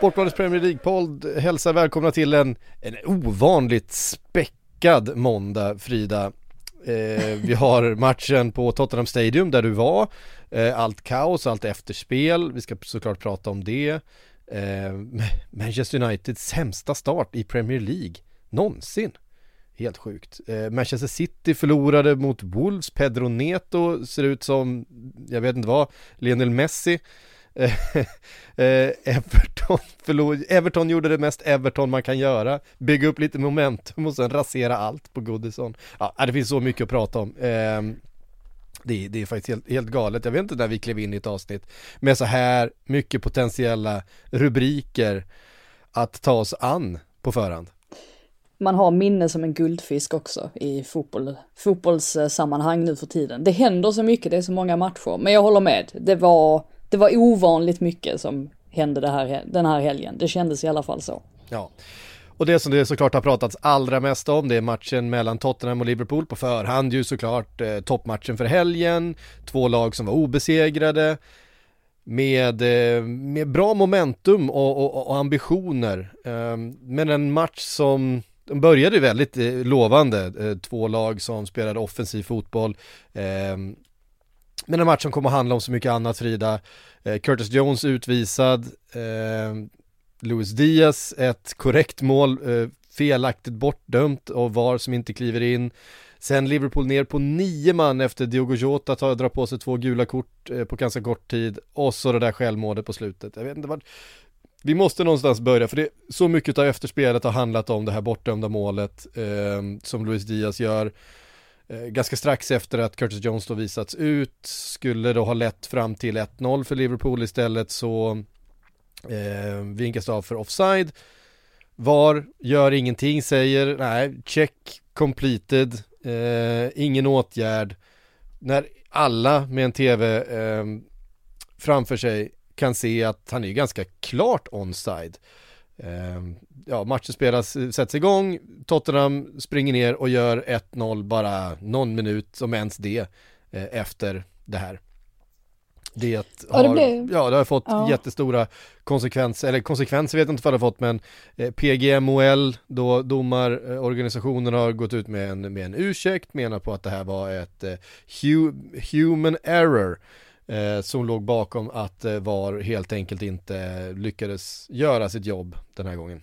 Sportbladets Premier League-podd hälsar välkomna till en, en ovanligt späckad måndag Frida. Eh, vi har matchen på Tottenham Stadium där du var, eh, allt kaos, allt efterspel, vi ska såklart prata om det. Eh, Manchester Uniteds sämsta start i Premier League någonsin. Helt sjukt. Eh, Manchester City förlorade mot Wolves, Pedro Neto ser ut som, jag vet inte vad, Lionel Messi. Eh, Everton, förlor, Everton gjorde det mest Everton man kan göra, bygga upp lite momentum och sen rasera allt på Goodison. Ja, äh, det finns så mycket att prata om. Ehm, det, det, är faktiskt helt, helt, galet, jag vet inte när vi klev in i ett avsnitt med så här mycket potentiella rubriker att ta oss an på förhand. Man har minne som en guldfisk också i fotboll, fotbollssammanhang nu för tiden. Det händer så mycket, det är så många matcher, men jag håller med. Det var det var ovanligt mycket som hände här, den här helgen. Det kändes i alla fall så. Ja. Och det som det såklart har pratats allra mest om det är matchen mellan Tottenham och Liverpool på förhand ju såklart eh, toppmatchen för helgen, två lag som var obesegrade med, eh, med bra momentum och, och, och ambitioner. Eh, men en match som de började väldigt eh, lovande, eh, två lag som spelade offensiv fotboll. Ehm, men en match som kommer att handla om så mycket annat Frida. Eh, Curtis Jones utvisad, eh, Luis Diaz ett korrekt mål, eh, felaktigt bortdömt och VAR som inte kliver in. Sen Liverpool ner på nio man efter Diogo Jota tar, drar på sig två gula kort eh, på ganska kort tid och så det där självmålet på slutet. Jag vet inte vad vi måste någonstans börja, för det så mycket av efterspelet har handlat om det här bortdömda målet eh, som Luis Diaz gör. Eh, ganska strax efter att Curtis Jones då visats ut skulle då ha lett fram till 1-0 för Liverpool istället så eh, vinkas av för offside. VAR gör ingenting, säger nej, check completed, eh, ingen åtgärd. När alla med en tv eh, framför sig kan se att han är ganska klart onside. Ehm, ja, matchen spelas, sätts igång, Tottenham springer ner och gör 1-0 bara någon minut, om ens det, eh, efter det här. Det har, ja, det, blev... ja, det har fått ja. jättestora konsekvenser, eller konsekvenser vet jag inte vad det har fått men eh, PGMOL, då domarorganisationen har gått ut med en, med en ursäkt, menar på att det här var ett eh, hu human error eh, som låg bakom att eh, VAR helt enkelt inte lyckades göra sitt jobb den här gången.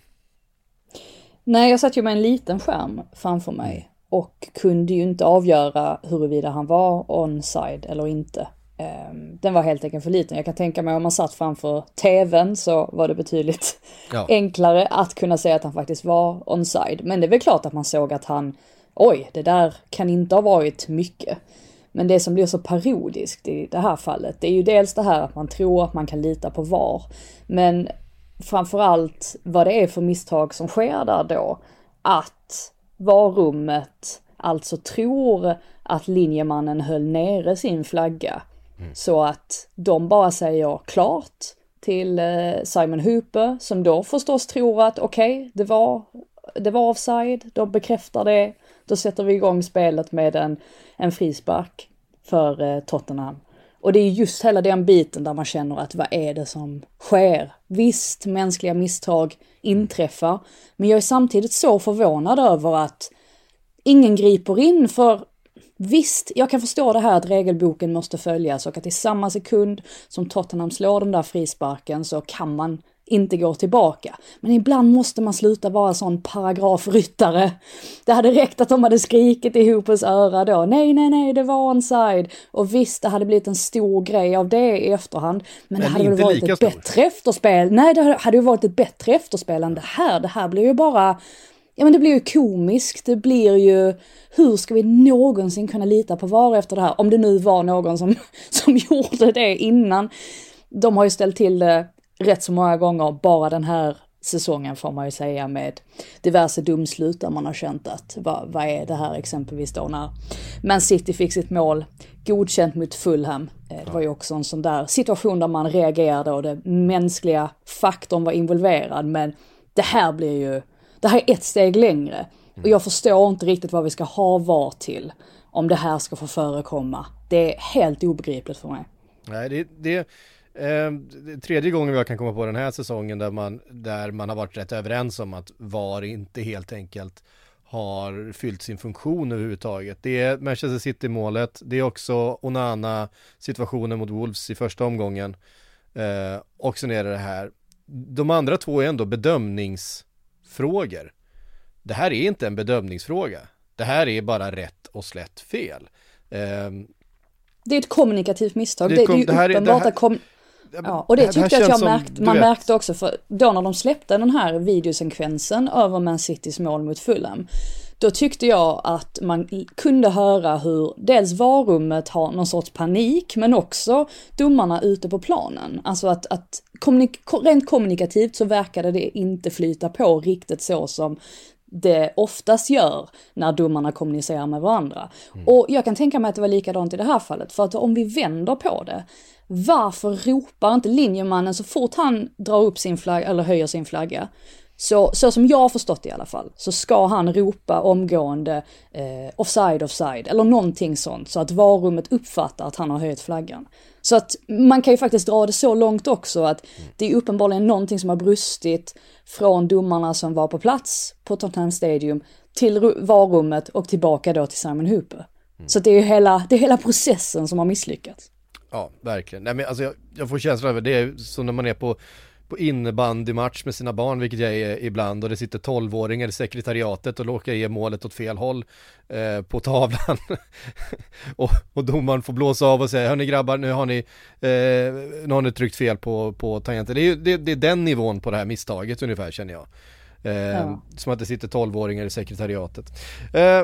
Nej, jag satt ju med en liten skärm framför mig och kunde ju inte avgöra huruvida han var onside eller inte. Ehm, den var helt enkelt för liten. Jag kan tänka mig om man satt framför tvn så var det betydligt ja. enklare att kunna säga att han faktiskt var onside. Men det är väl klart att man såg att han, oj, det där kan inte ha varit mycket. Men det som blir så parodiskt i det här fallet, det är ju dels det här att man tror att man kan lita på VAR. Men framförallt vad det är för misstag som sker där då. Att VAR-rummet alltså tror att linjemannen höll nere sin flagga. Mm. Så att de bara säger klart till eh, Simon Hooper som då förstås tror att okej, okay, det, var, det var offside, de bekräftar det. Då sätter vi igång spelet med en, en frispark för eh, Tottenham. Och det är just hela den biten där man känner att vad är det som sker? Visst, mänskliga misstag inträffar, men jag är samtidigt så förvånad över att ingen griper in för Visst, jag kan förstå det här att regelboken måste följas och att i samma sekund som Tottenham slår den där frisparken så kan man inte går tillbaka. Men ibland måste man sluta vara sån paragrafryttare. Det hade räckt att de hade skrikit i Hoopers öra då, nej, nej, nej, det var onside. Och visst, det hade blivit en stor grej av det i efterhand. Men, men det hade väl varit ett stor. bättre efterspel. Nej, det hade ju varit ett bättre efterspel än det här. Det här blir ju bara ja men det blir ju komiskt, det blir ju, hur ska vi någonsin kunna lita på VAR efter det här? Om det nu var någon som, som gjorde det innan. De har ju ställt till det rätt så många gånger, bara den här säsongen får man ju säga med diverse domslut där man har känt att vad, vad är det här exempelvis då när Man City fick sitt mål godkänt mot Fulham. Eh, det var ju också en sån där situation där man reagerade och den mänskliga faktorn var involverad men det här blir ju det här är ett steg längre. Och jag förstår inte riktigt vad vi ska ha VAR till om det här ska få förekomma. Det är helt obegripligt för mig. Nej, det, det, eh, det tredje gången jag kan komma på den här säsongen där man, där man har varit rätt överens om att VAR inte helt enkelt har fyllt sin funktion överhuvudtaget. Det är Manchester City-målet, det är också Onana situationen mot Wolves i första omgången. Eh, och sen är det det här. De andra två är ändå bedömnings frågor. Det här är inte en bedömningsfråga. Det här är bara rätt och slätt fel. Um, det är ett kommunikativt misstag. Det, det, det är ju det uppenbart att kom... Ja, och det tyckte jag att jag märkte, man vet. märkte också för då när de släppte den här videosekvensen över Man Citys mål mot Fulham då tyckte jag att man kunde höra hur dels varummet har någon sorts panik, men också domarna ute på planen. Alltså att, att kommunik rent kommunikativt så verkade det inte flyta på riktigt så som det oftast gör när domarna kommunicerar med varandra. Mm. Och jag kan tänka mig att det var likadant i det här fallet, för att om vi vänder på det, varför ropar inte linjemannen så fort han drar upp sin flagga, eller höjer sin flagga, så, så som jag har förstått det i alla fall, så ska han ropa omgående eh, offside, offside eller någonting sånt så att varummet uppfattar att han har höjt flaggan. Så att man kan ju faktiskt dra det så långt också att det är uppenbarligen någonting som har brustit från domarna som var på plats på Tottenham Stadium till varummet och tillbaka då till Simon Hooper. Mm. Så det är ju hela, det är hela processen som har misslyckats. Ja, verkligen. Nej men alltså jag, jag får känslan av det, är som när man är på på innebandymatch med sina barn, vilket jag är ibland, och det sitter tolvåringar i sekretariatet och råkar ge målet åt fel håll eh, på tavlan. och, och domaren får blåsa av och säga, hörni grabbar, nu har ni, eh, nu har ni tryckt fel på, på tangenten. Det är, det, det är den nivån på det här misstaget ungefär känner jag. Eh, ja. Som att det sitter tolvåringar i sekretariatet. Eh,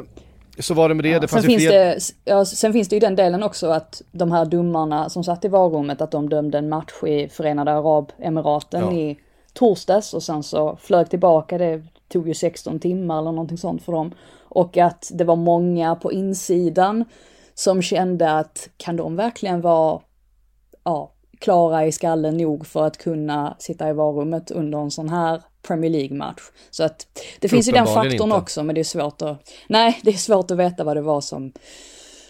så var det med det, ja, det fanns sen, finns det, ja, sen finns det ju den delen också att de här domarna som satt i varummet att de dömde en match i Förenade Arabemiraten ja. i torsdags och sen så flög tillbaka, det tog ju 16 timmar eller någonting sånt för dem. Och att det var många på insidan som kände att kan de verkligen vara ja, klara i skallen nog för att kunna sitta i varummet under en sån här Premier League-match. Så att det finns ju den faktorn inte. också, men det är svårt att... Nej, det är svårt att veta vad det var som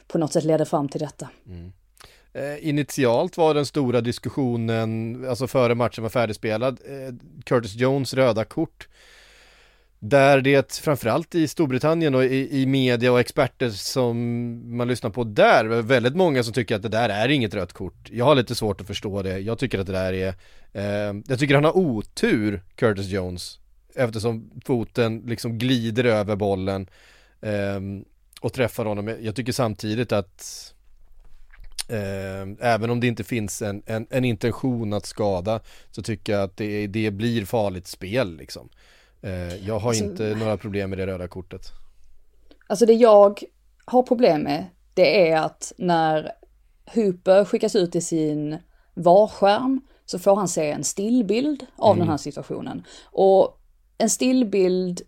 på något sätt ledde fram till detta. Mm. Eh, initialt var den stora diskussionen, alltså före matchen var färdigspelad, eh, Curtis Jones röda kort där det framförallt i Storbritannien och i, i media och experter som man lyssnar på där, väldigt många som tycker att det där är inget rött kort. Jag har lite svårt att förstå det. Jag tycker att det där är, eh, jag tycker han har otur, Curtis Jones, eftersom foten liksom glider över bollen eh, och träffar honom. Jag tycker samtidigt att eh, även om det inte finns en, en, en, intention att skada så tycker jag att det, det blir farligt spel liksom. Eh, jag har alltså, inte några problem med det röda kortet. Alltså det jag har problem med, det är att när Hooper skickas ut i sin varskärm så får han se en stillbild av mm. den här situationen. Och en stillbild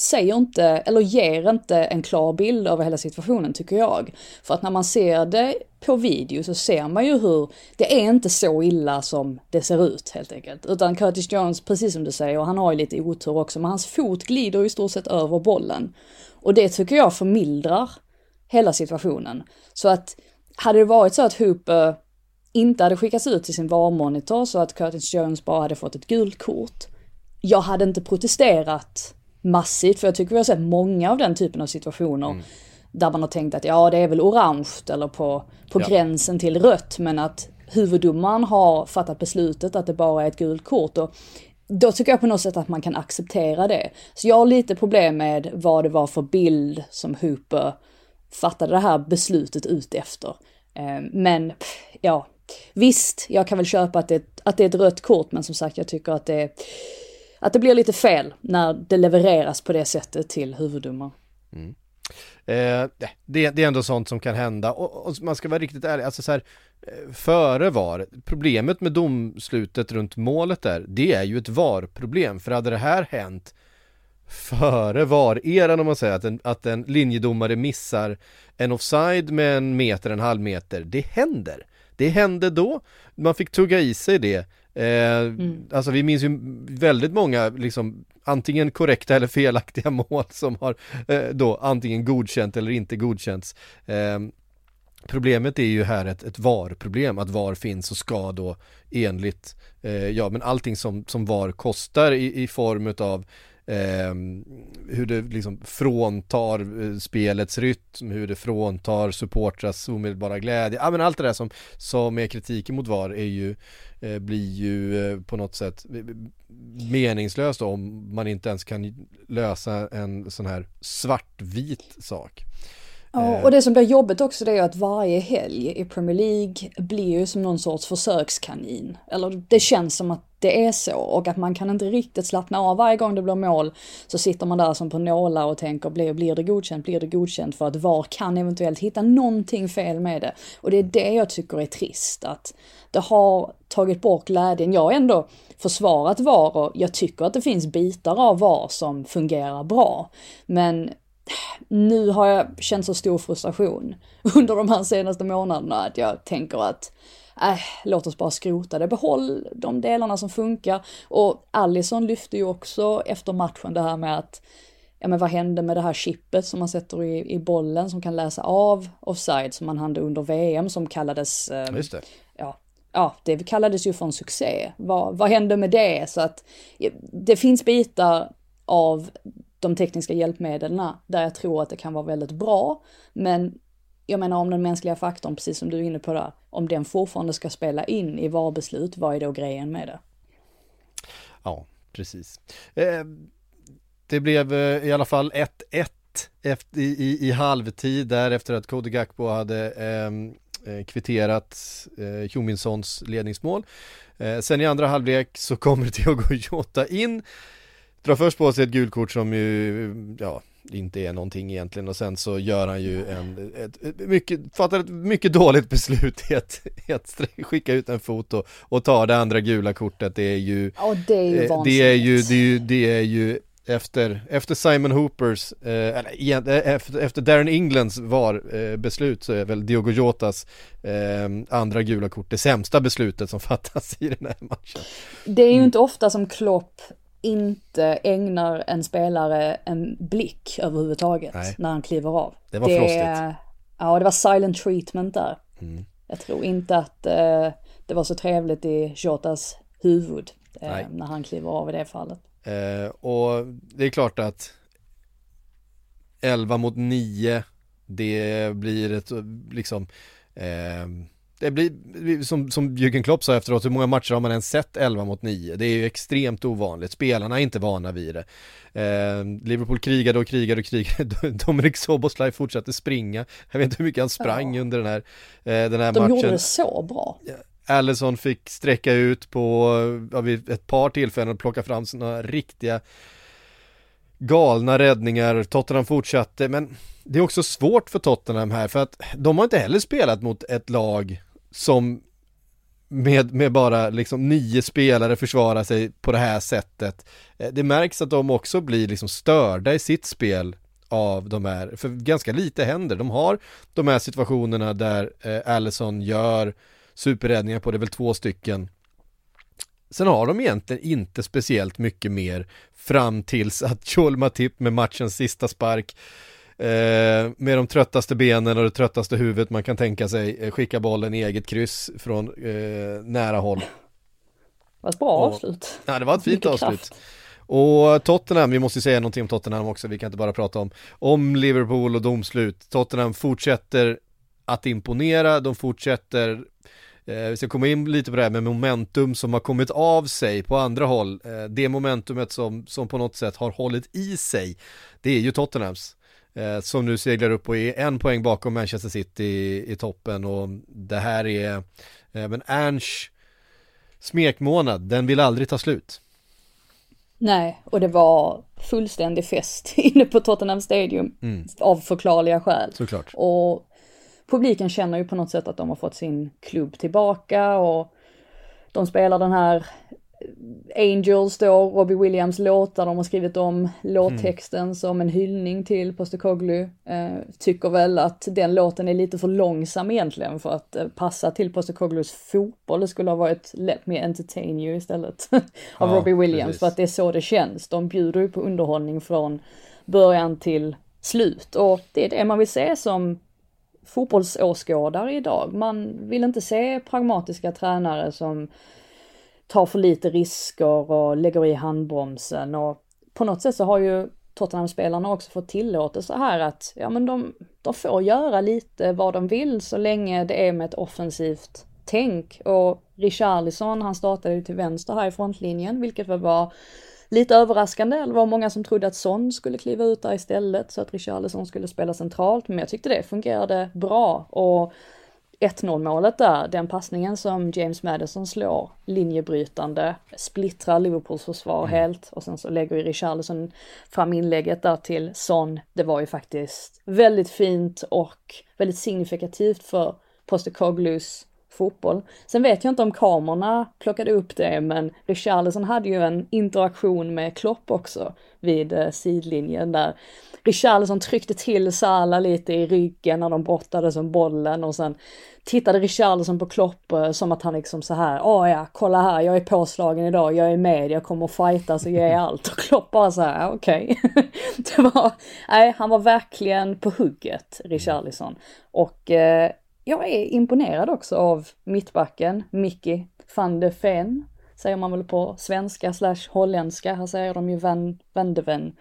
säger inte, eller ger inte en klar bild över hela situationen tycker jag. För att när man ser det på video så ser man ju hur det är inte så illa som det ser ut helt enkelt. Utan Curtis Jones, precis som du säger, och han har ju lite otur också, men hans fot glider i stort sett över bollen. Och det tycker jag förmildrar hela situationen. Så att hade det varit så att Hooper inte hade skickats ut till sin VAR-monitor så att Curtis Jones bara hade fått ett gult kort. Jag hade inte protesterat massivt, för jag tycker vi har sett många av den typen av situationer. Mm. Där man har tänkt att ja, det är väl orange eller på, på ja. gränsen till rött, men att huvuddomaren har fattat beslutet att det bara är ett gult kort och då tycker jag på något sätt att man kan acceptera det. Så jag har lite problem med vad det var för bild som Hooper fattade det här beslutet ut efter. Eh, men ja, visst, jag kan väl köpa att det, att det är ett rött kort, men som sagt, jag tycker att det, att det blir lite fel när det levereras på det sättet till huvuddomar. Mm. Eh, det, det, är ändå sånt som kan hända och, och, man ska vara riktigt ärlig, alltså så här, eh, före VAR, problemet med domslutet runt målet där, det är ju ett VAR-problem, för hade det här hänt före VAR-eran om man säger att en, att en linjedomare missar en offside med en meter, en halv meter, det händer. Det hände då, man fick tugga i sig det. Eh, mm. Alltså vi minns ju väldigt många liksom antingen korrekta eller felaktiga mål som har eh, då antingen godkänt eller inte godkänts. Eh, Problemet är ju här ett, ett VAR-problem, att VAR finns och ska då enligt, eh, ja men allting som, som VAR kostar i, i form utav eh, hur det liksom fråntar eh, spelets rytm, hur det fråntar supportras omedelbara glädje. Ja men allt det där som, som är kritiken mot VAR är ju, eh, blir ju eh, på något sätt eh, meningslöst om man inte ens kan lösa en sån här svartvit sak. Ja, och det som blir jobbigt också det är att varje helg i Premier League blir ju som någon sorts försökskanin. Eller det känns som att det är så och att man kan inte riktigt slappna av varje gång det blir mål så sitter man där som på nålar och tänker blir, blir det godkänt, blir det godkänt för att VAR kan eventuellt hitta någonting fel med det. Och det är det jag tycker är trist att det har tagit bort glädjen. Jag har ändå försvarat VAR och jag tycker att det finns bitar av VAR som fungerar bra. Men nu har jag känt så stor frustration under de här senaste månaderna att jag tänker att äh, låt oss bara skrota det. Behåll de delarna som funkar. Och Allison lyfte ju också efter matchen det här med att ja men vad hände med det här chippet som man sätter i, i bollen som kan läsa av offside som man hade under VM som kallades... Eh, det. Ja, ja, det kallades ju för en succé. Vad, vad hände med det? Så att det finns bitar av de tekniska hjälpmedlen där jag tror att det kan vara väldigt bra. Men jag menar om den mänskliga faktorn, precis som du är inne på där, om den fortfarande ska spela in i VAR-beslut, vad är då grejen med det? Ja, precis. Eh, det blev eh, i alla fall 1-1 efter, i, i, halvtid där efter att Cody Gakpo hade ehm, eh, kvitterat eh, Huminsons ledningsmål. Eh, sen i andra halvlek så kommer Diogo Jota in drar först på sig ett gult kort som ju, ja, inte är någonting egentligen och sen så gör han ju en, ett, ett mycket, fattar ett mycket dåligt beslut i att, i att skicka ut en fot och, och ta det andra gula kortet. Det är ju, ja, det är ju eh, det är ju, det är ju, det är ju efter, efter Simon Hoopers, eh, eller eh, efter, efter Darren Englands var eh, beslut så är väl Diogo Jotas eh, andra gula kort det sämsta beslutet som fattas i den här matchen. Det är ju mm. inte ofta som Klopp inte ägnar en spelare en blick överhuvudtaget Nej. när han kliver av. Det var det, frostigt. Ja, det var silent treatment där. Mm. Jag tror inte att eh, det var så trevligt i Shotas huvud eh, när han kliver av i det fallet. Eh, och det är klart att 11 mot 9, det blir ett liksom eh, det blir, som, som Jürgen Klopp sa efteråt, hur många matcher har man ens sett 11 mot 9? Det är ju extremt ovanligt, spelarna är inte vana vid det. Eh, Liverpool krigade och krigade och krigade, Dominik Soboslaj fortsatte springa, jag vet inte hur mycket han sprang ja. under den här, eh, den här De matchen. De gjorde det så bra. Allison fick sträcka ut på, ja, vid ett par tillfällen och plocka fram sina riktiga galna räddningar, Tottenham fortsatte, men det är också svårt för Tottenham här för att de har inte heller spelat mot ett lag som med, med bara liksom nio spelare försvarar sig på det här sättet. Eh, det märks att de också blir liksom störda i sitt spel av de här, för ganska lite händer. De har de här situationerna där eh, Allison gör superräddningar på, det är väl två stycken. Sen har de egentligen inte speciellt mycket mer fram tills att Joel Matip med matchens sista spark Eh, med de tröttaste benen och det tröttaste huvudet man kan tänka sig eh, skicka bollen i eget kryss från eh, nära håll. Det var ett bra och, avslut. Ja, det var ett fint Mycket avslut. Kraft. Och Tottenham, vi måste säga någonting om Tottenham också, vi kan inte bara prata om, om Liverpool och domslut. Tottenham fortsätter att imponera, de fortsätter Eh, vi ska komma in lite på det här med momentum som har kommit av sig på andra håll. Eh, det momentumet som, som på något sätt har hållit i sig, det är ju Tottenhams. Eh, som nu seglar upp och är en poäng bakom Manchester City i, i toppen och det här är, eh, men Ernst smekmånad, den vill aldrig ta slut. Nej, och det var fullständig fest inne på Tottenham Stadium mm. av förklarliga skäl. Såklart. Och publiken känner ju på något sätt att de har fått sin klubb tillbaka och de spelar den här Angels då, Robbie Williams låtar, de har skrivit om låttexten mm. som en hyllning till Postekoglu. Eh, tycker väl att den låten är lite för långsam egentligen för att eh, passa till Postekoglus fotboll. Det skulle ha varit Let Me Entertain You istället av ja, Robbie Williams precis. för att det är så det känns. De bjuder ju på underhållning från början till slut och det är det man vill se som fotbollsåskådare idag. Man vill inte se pragmatiska tränare som tar för lite risker och lägger i handbromsen. Och på något sätt så har ju Tottenham-spelarna också fått tillåtelse här att, ja men de, de får göra lite vad de vill så länge det är med ett offensivt tänk. Och Richarlison han startade ju till vänster här i frontlinjen vilket väl var lite överraskande, eller var många som trodde att Son skulle kliva ut där istället så att Richarlison skulle spela centralt. Men jag tyckte det fungerade bra och 1-0 målet där, den passningen som James Madison slår, linjebrytande, splittrar Liverpools försvar mm. helt och sen så lägger ju Richarlison fram inlägget där till Son. Det var ju faktiskt väldigt fint och väldigt signifikativt för Postecoglus fotboll. Sen vet jag inte om kamerorna plockade upp det, men Richarlison hade ju en interaktion med Klopp också vid eh, sidlinjen där Richarlison tryckte till Salah lite i ryggen när de brottades om bollen och sen tittade Richarlison på Klopp eh, som att han liksom så här, ja ja, kolla här, jag är påslagen idag, jag är med, jag kommer att fightas och ge allt. Och Klopp bara så här, okej. Okay. det var, nej, han var verkligen på hugget, Richarlison. Och eh, jag är imponerad också av mittbacken, Mickey van de Ven, säger man väl på svenska slash holländska, här säger de ju Van, Van de Ven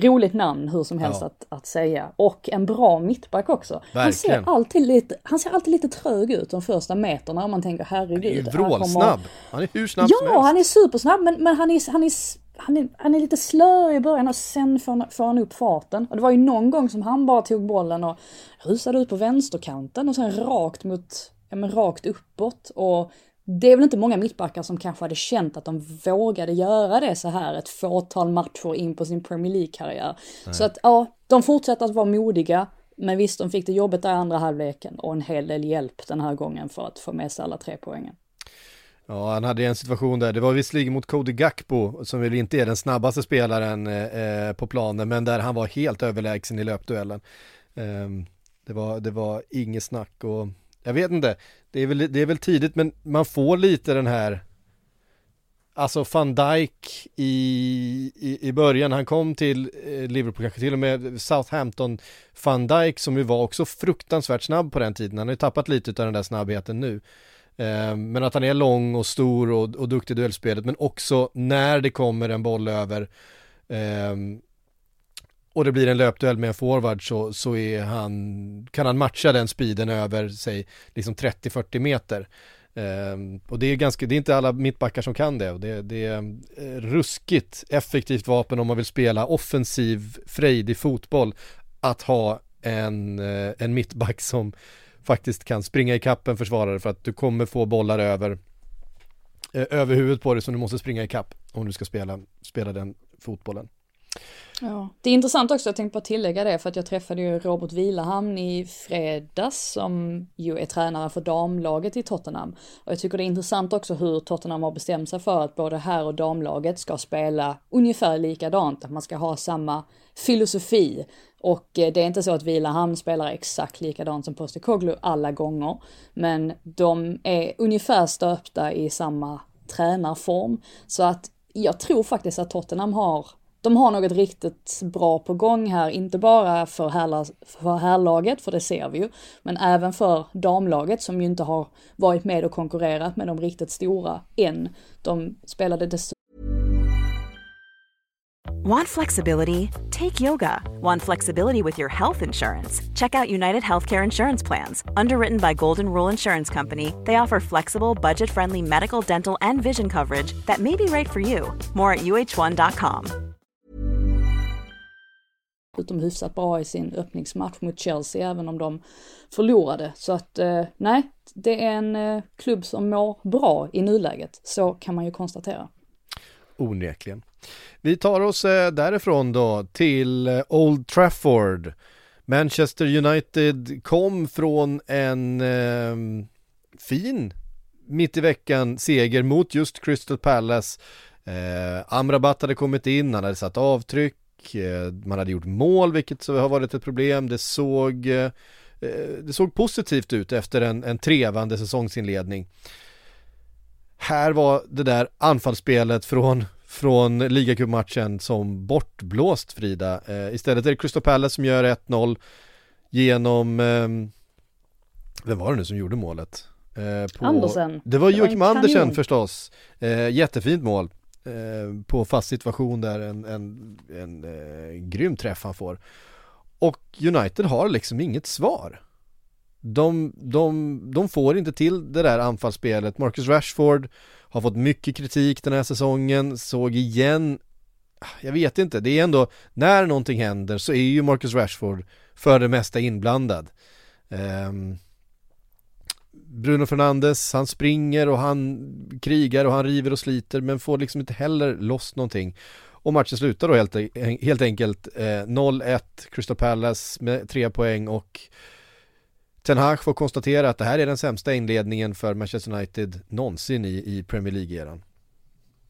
roligt namn hur som helst ja. att, att säga. Och en bra mittback också. Han ser, alltid lite, han ser alltid lite trög ut de första meterna om man tänker herregud. Han är ju vrålsnabb. Han, han är hur snabb ja, som helst. Ja, han är supersnabb men, men han, är, han, är, han, är, han är lite slö i början och sen får får han upp farten. Och det var ju någon gång som han bara tog bollen och rusade ut på vänsterkanten och sen rakt mot, ja men rakt uppåt och det är väl inte många mittbackar som kanske hade känt att de vågade göra det så här ett fåtal matcher in på sin Premier League-karriär. Så att ja, de fortsätter att vara modiga. Men visst, de fick det jobbet där i andra halvleken och en hel del hjälp den här gången för att få med sig alla tre poängen. Ja, han hade en situation där, det var visserligen mot Cody Gakpo som väl inte är den snabbaste spelaren eh, på planen, men där han var helt överlägsen i löpduellen. Eh, det, var, det var inget snack och jag vet inte, det är, väl, det är väl tidigt men man får lite den här Alltså van Dijk i, i, i början, han kom till eh, Liverpool, kanske till och med Southampton. Van Dijk som ju var också fruktansvärt snabb på den tiden, han har ju tappat lite av den där snabbheten nu. Eh, men att han är lång och stor och, och duktig i duellspelet men också när det kommer en boll över. Eh, och det blir en löpduell med en forward så, så är han, kan han matcha den speeden över, säg, liksom 30-40 meter. Um, och det är ganska, det är inte alla mittbackar som kan det och det, det är eh, ruskigt effektivt vapen om man vill spela offensiv, frejdig fotboll att ha en, eh, en mittback som faktiskt kan springa i kappen försvarare för att du kommer få bollar över eh, över huvudet på dig som du måste springa i kapp om du ska spela, spela den fotbollen. Ja. Det är intressant också, jag tänkte bara tillägga det, för att jag träffade ju Robert Vilahamn i fredags som ju är tränare för damlaget i Tottenham. Och jag tycker det är intressant också hur Tottenham har bestämt sig för att både här och damlaget ska spela ungefär likadant, att man ska ha samma filosofi. Och eh, det är inte så att Vilahamn spelar exakt likadant som Postekoglu alla gånger, men de är ungefär stöpta i samma tränarform. Så att jag tror faktiskt att Tottenham har de har något riktigt bra på gång här, inte bara för, härla, för härlaget, för det ser vi ju, men även för damlaget som ju inte har varit med och konkurrerat med de riktigt stora än. De spelade dessutom Want flexibility? Take yoga. Want flexibility with your health insurance? Check out United Healthcare Insurance Plans. Underwritten by Golden Rule Insurance Company, they offer flexible, budget friendly medical, dental, and vision coverage that may be right for you. More at uh1.com. Utom hyfsat bra i sin öppningsmatch mot Chelsea, även om de förlorade. Så att eh, nej, det är en eh, klubb som mår bra i nuläget. Så kan man ju konstatera. Onekligen. Vi tar oss eh, därifrån då till eh, Old Trafford. Manchester United kom från en eh, fin mitt i veckan seger mot just Crystal Palace. Eh, Amrabat hade kommit in, han hade satt avtryck, eh, man hade gjort mål vilket har varit ett problem. Det såg, eh, det såg positivt ut efter en, en trevande säsongsinledning. Här var det där anfallsspelet från från ligacupmatchen som bortblåst Frida. Eh, istället är det Crystal Palace som gör 1-0 genom, eh, vem var det nu som gjorde målet? Eh, på, Andersen. Det var Joakim Andersen förstås. Eh, jättefint mål. Eh, på fast situation där, en, en, en eh, grym träff han får. Och United har liksom inget svar. De, de, de får inte till det där anfallsspelet. Marcus Rashford har fått mycket kritik den här säsongen, såg igen jag vet inte, det är ändå, när någonting händer så är ju Marcus Rashford för det mesta inblandad. Um, Bruno Fernandes, han springer och han krigar och han river och sliter men får liksom inte heller loss någonting. Och matchen slutar då helt, e-, helt enkelt eh, 0-1 Crystal Palace med tre poäng och Ten Hag får konstatera att det här är den sämsta inledningen för Manchester United någonsin i, i Premier League-eran.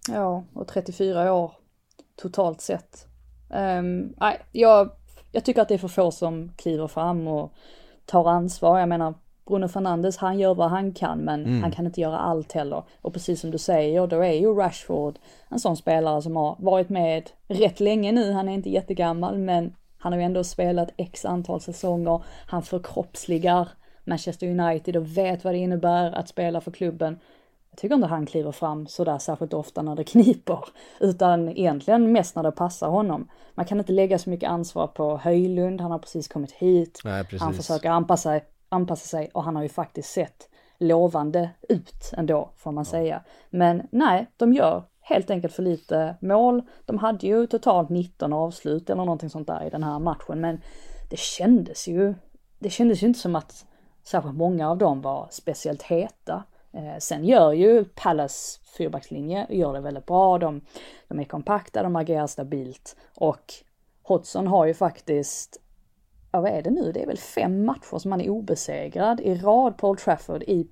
Ja, och 34 år totalt sett. Um, nej, jag, jag tycker att det är för få som kliver fram och tar ansvar. Jag menar, Bruno Fernandes, han gör vad han kan, men mm. han kan inte göra allt heller. Och precis som du säger, då är ju Rashford en sån spelare som har varit med rätt länge nu. Han är inte jättegammal, men han har ju ändå spelat x antal säsonger, han förkroppsligar Manchester United och vet vad det innebär att spela för klubben. Jag tycker inte han kliver fram sådär särskilt ofta när det kniper, utan egentligen mest när det passar honom. Man kan inte lägga så mycket ansvar på Höjlund, han har precis kommit hit, Nej, han försöker anpassa, anpassa sig och han har ju faktiskt sett lovande ut ändå, får man säga. Men nej, de gör helt enkelt för lite mål. De hade ju totalt 19 avslut eller någonting sånt där i den här matchen, men det kändes ju, det kändes ju inte som att särskilt många av dem var speciellt heta. Eh, sen gör ju Palace fyrbackslinje, gör det väldigt bra, de, de är kompakta, de agerar stabilt och Hodgson har ju faktiskt ja vad är det nu, det är väl fem matcher som han är obesegrad i rad på Old Trafford i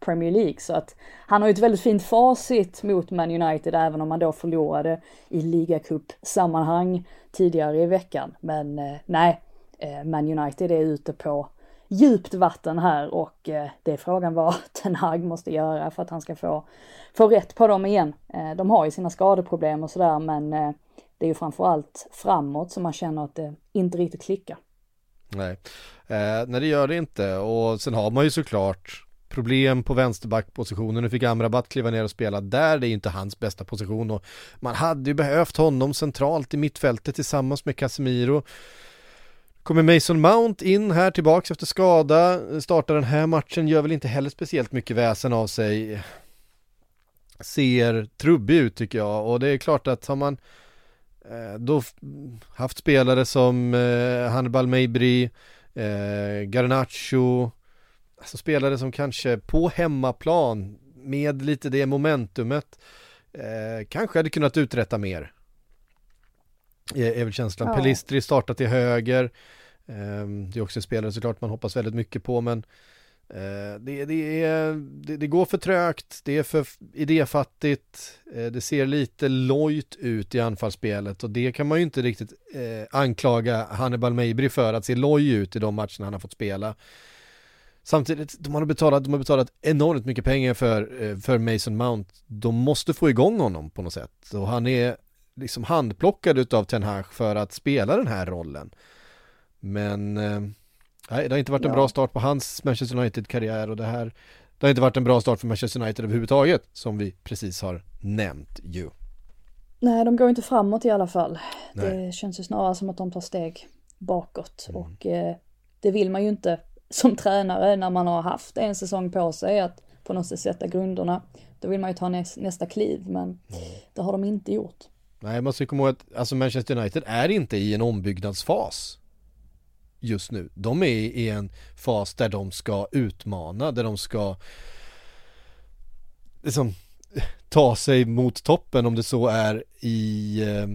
Premier League. Så att han har ju ett väldigt fint facit mot Man United även om han då förlorade i ligacup-sammanhang tidigare i veckan. Men eh, nej, eh, Man United är ute på djupt vatten här och eh, det är frågan vad Ten Hag måste göra för att han ska få, få rätt på dem igen. Eh, de har ju sina skadeproblem och sådär men eh, det är ju framförallt framåt som man känner att det inte riktigt klickar. Nej, eh, nej det gör det inte. Och sen har man ju såklart problem på vänsterbackpositionen. Nu fick Amrabat kliva ner och spela där, det är ju inte hans bästa position. Och man hade ju behövt honom centralt i mittfältet tillsammans med Casemiro. Kommer Mason Mount in här tillbaks efter skada, startar den här matchen, gör väl inte heller speciellt mycket väsen av sig. Ser trubbig ut tycker jag. Och det är klart att har man då haft spelare som eh, Hannibal Mejbri, eh, Garnacho, alltså spelare som kanske på hemmaplan med lite det momentumet eh, kanske hade kunnat uträtta mer. Är, väl känslan. Ja. Pelistri startat till höger. Eh, det är också en spelare såklart man hoppas väldigt mycket på men Eh, Eh, det, det, är, det, det, går för trögt, det är för idéfattigt, eh, det ser lite lojt ut i anfallsspelet och det kan man ju inte riktigt eh, anklaga Hannibal Mejbri för att se loj ut i de matcherna han har fått spela. Samtidigt, de har betalat, de har betalat enormt mycket pengar för, för Mason Mount. De måste få igång honom på något sätt och han är liksom handplockad utav Ten Hag för att spela den här rollen. Men Nej, det har inte varit en ja. bra start på hans Manchester United-karriär och det här Det har inte varit en bra start för Manchester United överhuvudtaget som vi precis har nämnt ju. Nej, de går inte framåt i alla fall. Nej. Det känns ju snarare som att de tar steg bakåt och eh, det vill man ju inte som tränare när man har haft en säsong på sig att på något sätt sätta grunderna. Då vill man ju ta näs, nästa kliv, men det har de inte gjort. Nej, man ska komma ihåg att alltså Manchester United är inte i en ombyggnadsfas just nu. De är i en fas där de ska utmana, där de ska liksom eh, ta sig mot toppen om det så är i eh,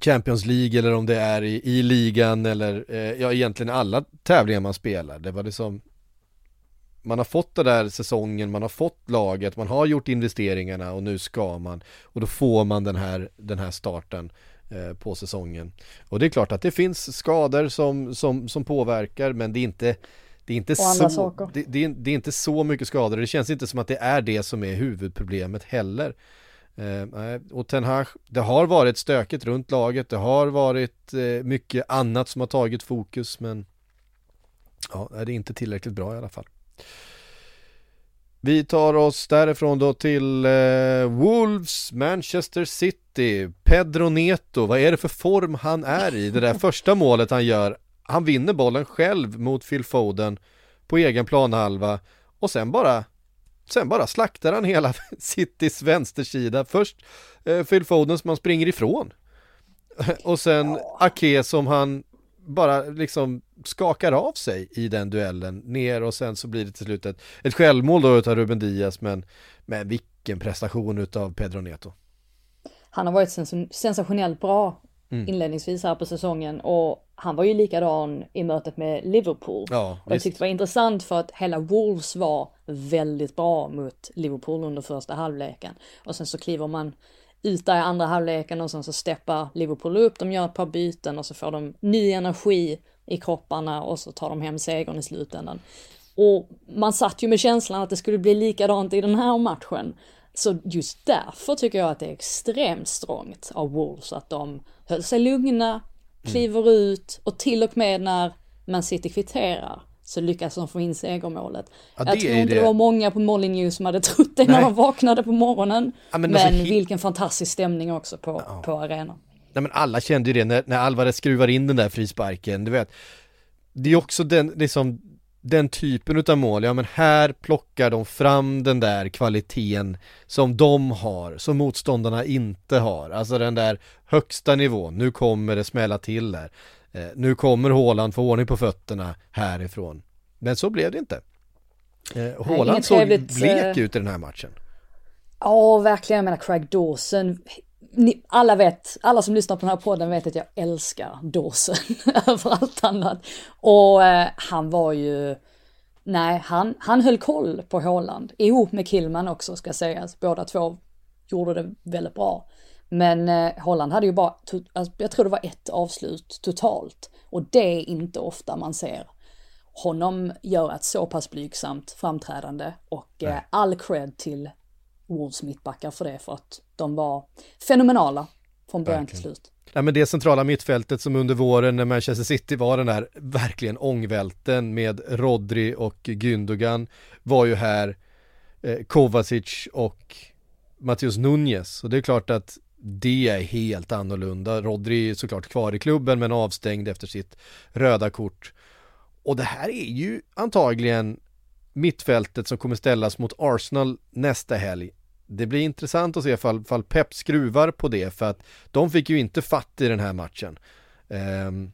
Champions League eller om det är i, i ligan eller eh, ja egentligen alla tävlingar man spelar. Det var det som man har fått den där säsongen, man har fått laget, man har gjort investeringarna och nu ska man och då får man den här, den här starten eh, på säsongen. Och det är klart att det finns skador som, som, som påverkar men det är inte det är, inte så, det, det, är, det är inte så mycket skador, det känns inte som att det är det som är huvudproblemet heller. Eh, och Ten Hag, det har varit stökigt runt laget, det har varit eh, mycket annat som har tagit fokus men ja, det är inte tillräckligt bra i alla fall. Vi tar oss därifrån då till eh, Wolves, Manchester City, Pedro Neto, vad är det för form han är i? Det där första målet han gör, han vinner bollen själv mot Phil Foden på egen planhalva och sen bara Sen bara slaktar han hela Citys vänstersida. Först eh, Phil Foden som han springer ifrån. Och sen Ake som han bara liksom skakar av sig i den duellen ner och sen så blir det till slut ett, ett självmål då utav Ruben Diaz men, men vilken prestation utav Pedro Neto. Han har varit sens- sensationellt bra Mm. inledningsvis här på säsongen och han var ju likadan i mötet med Liverpool. Ja, och jag tyckte det var intressant för att hela Wolves var väldigt bra mot Liverpool under första halvleken. Och sen så kliver man ut där i andra halvleken och sen så steppar Liverpool upp, de gör ett par byten och så får de ny energi i kropparna och så tar de hem segern i slutändan. Och man satt ju med känslan att det skulle bli likadant i den här matchen. Så just därför tycker jag att det är extremt strångt av Wolves att de höll sig lugna, kliver ut och till och med när Man City kvitterar så lyckas de få in segermålet. Ja, jag tror inte det. det var många på Molly News som hade trott det när Nej. de vaknade på morgonen. Ja, men men alltså, vilken fantastisk stämning också på, på arenan. Nej men alla kände ju det när, när Alvarez skruvar in den där frisparken, du vet Det är också den, liksom den typen utav mål, ja men här plockar de fram den där kvaliteten som de har, som motståndarna inte har. Alltså den där högsta nivån, nu kommer det smälla till där. Eh, nu kommer Haaland få ordning på fötterna härifrån. Men så blev det inte. Eh, inget såg blek eh, ut i den här matchen. Ja, verkligen. Jag menar Craig Dawson. Ni, alla vet, alla som lyssnar på den här podden vet att jag älskar Dawson över allt annat. Och eh, han var ju, nej, han, han höll koll på Haaland. Ihop med Killman också ska sägas. Båda två gjorde det väldigt bra. Men eh, Holland hade ju bara, alltså, jag tror det var ett avslut totalt. Och det är inte ofta man ser honom göra ett så pass blygsamt framträdande. Och eh, all cred till Wolves mittbackar för det, för att de var fenomenala från början till slut. Ja men det centrala mittfältet som under våren när Manchester City var den där verkligen ångvälten med Rodri och Gündogan var ju här eh, Kovacic och Matheus Nunez och det är klart att det är helt annorlunda. Rodri är såklart kvar i klubben men avstängd efter sitt röda kort. Och det här är ju antagligen mittfältet som kommer ställas mot Arsenal nästa helg. Det blir intressant att se ifall, fall Pep skruvar på det för att de fick ju inte fatt i den här matchen. Um,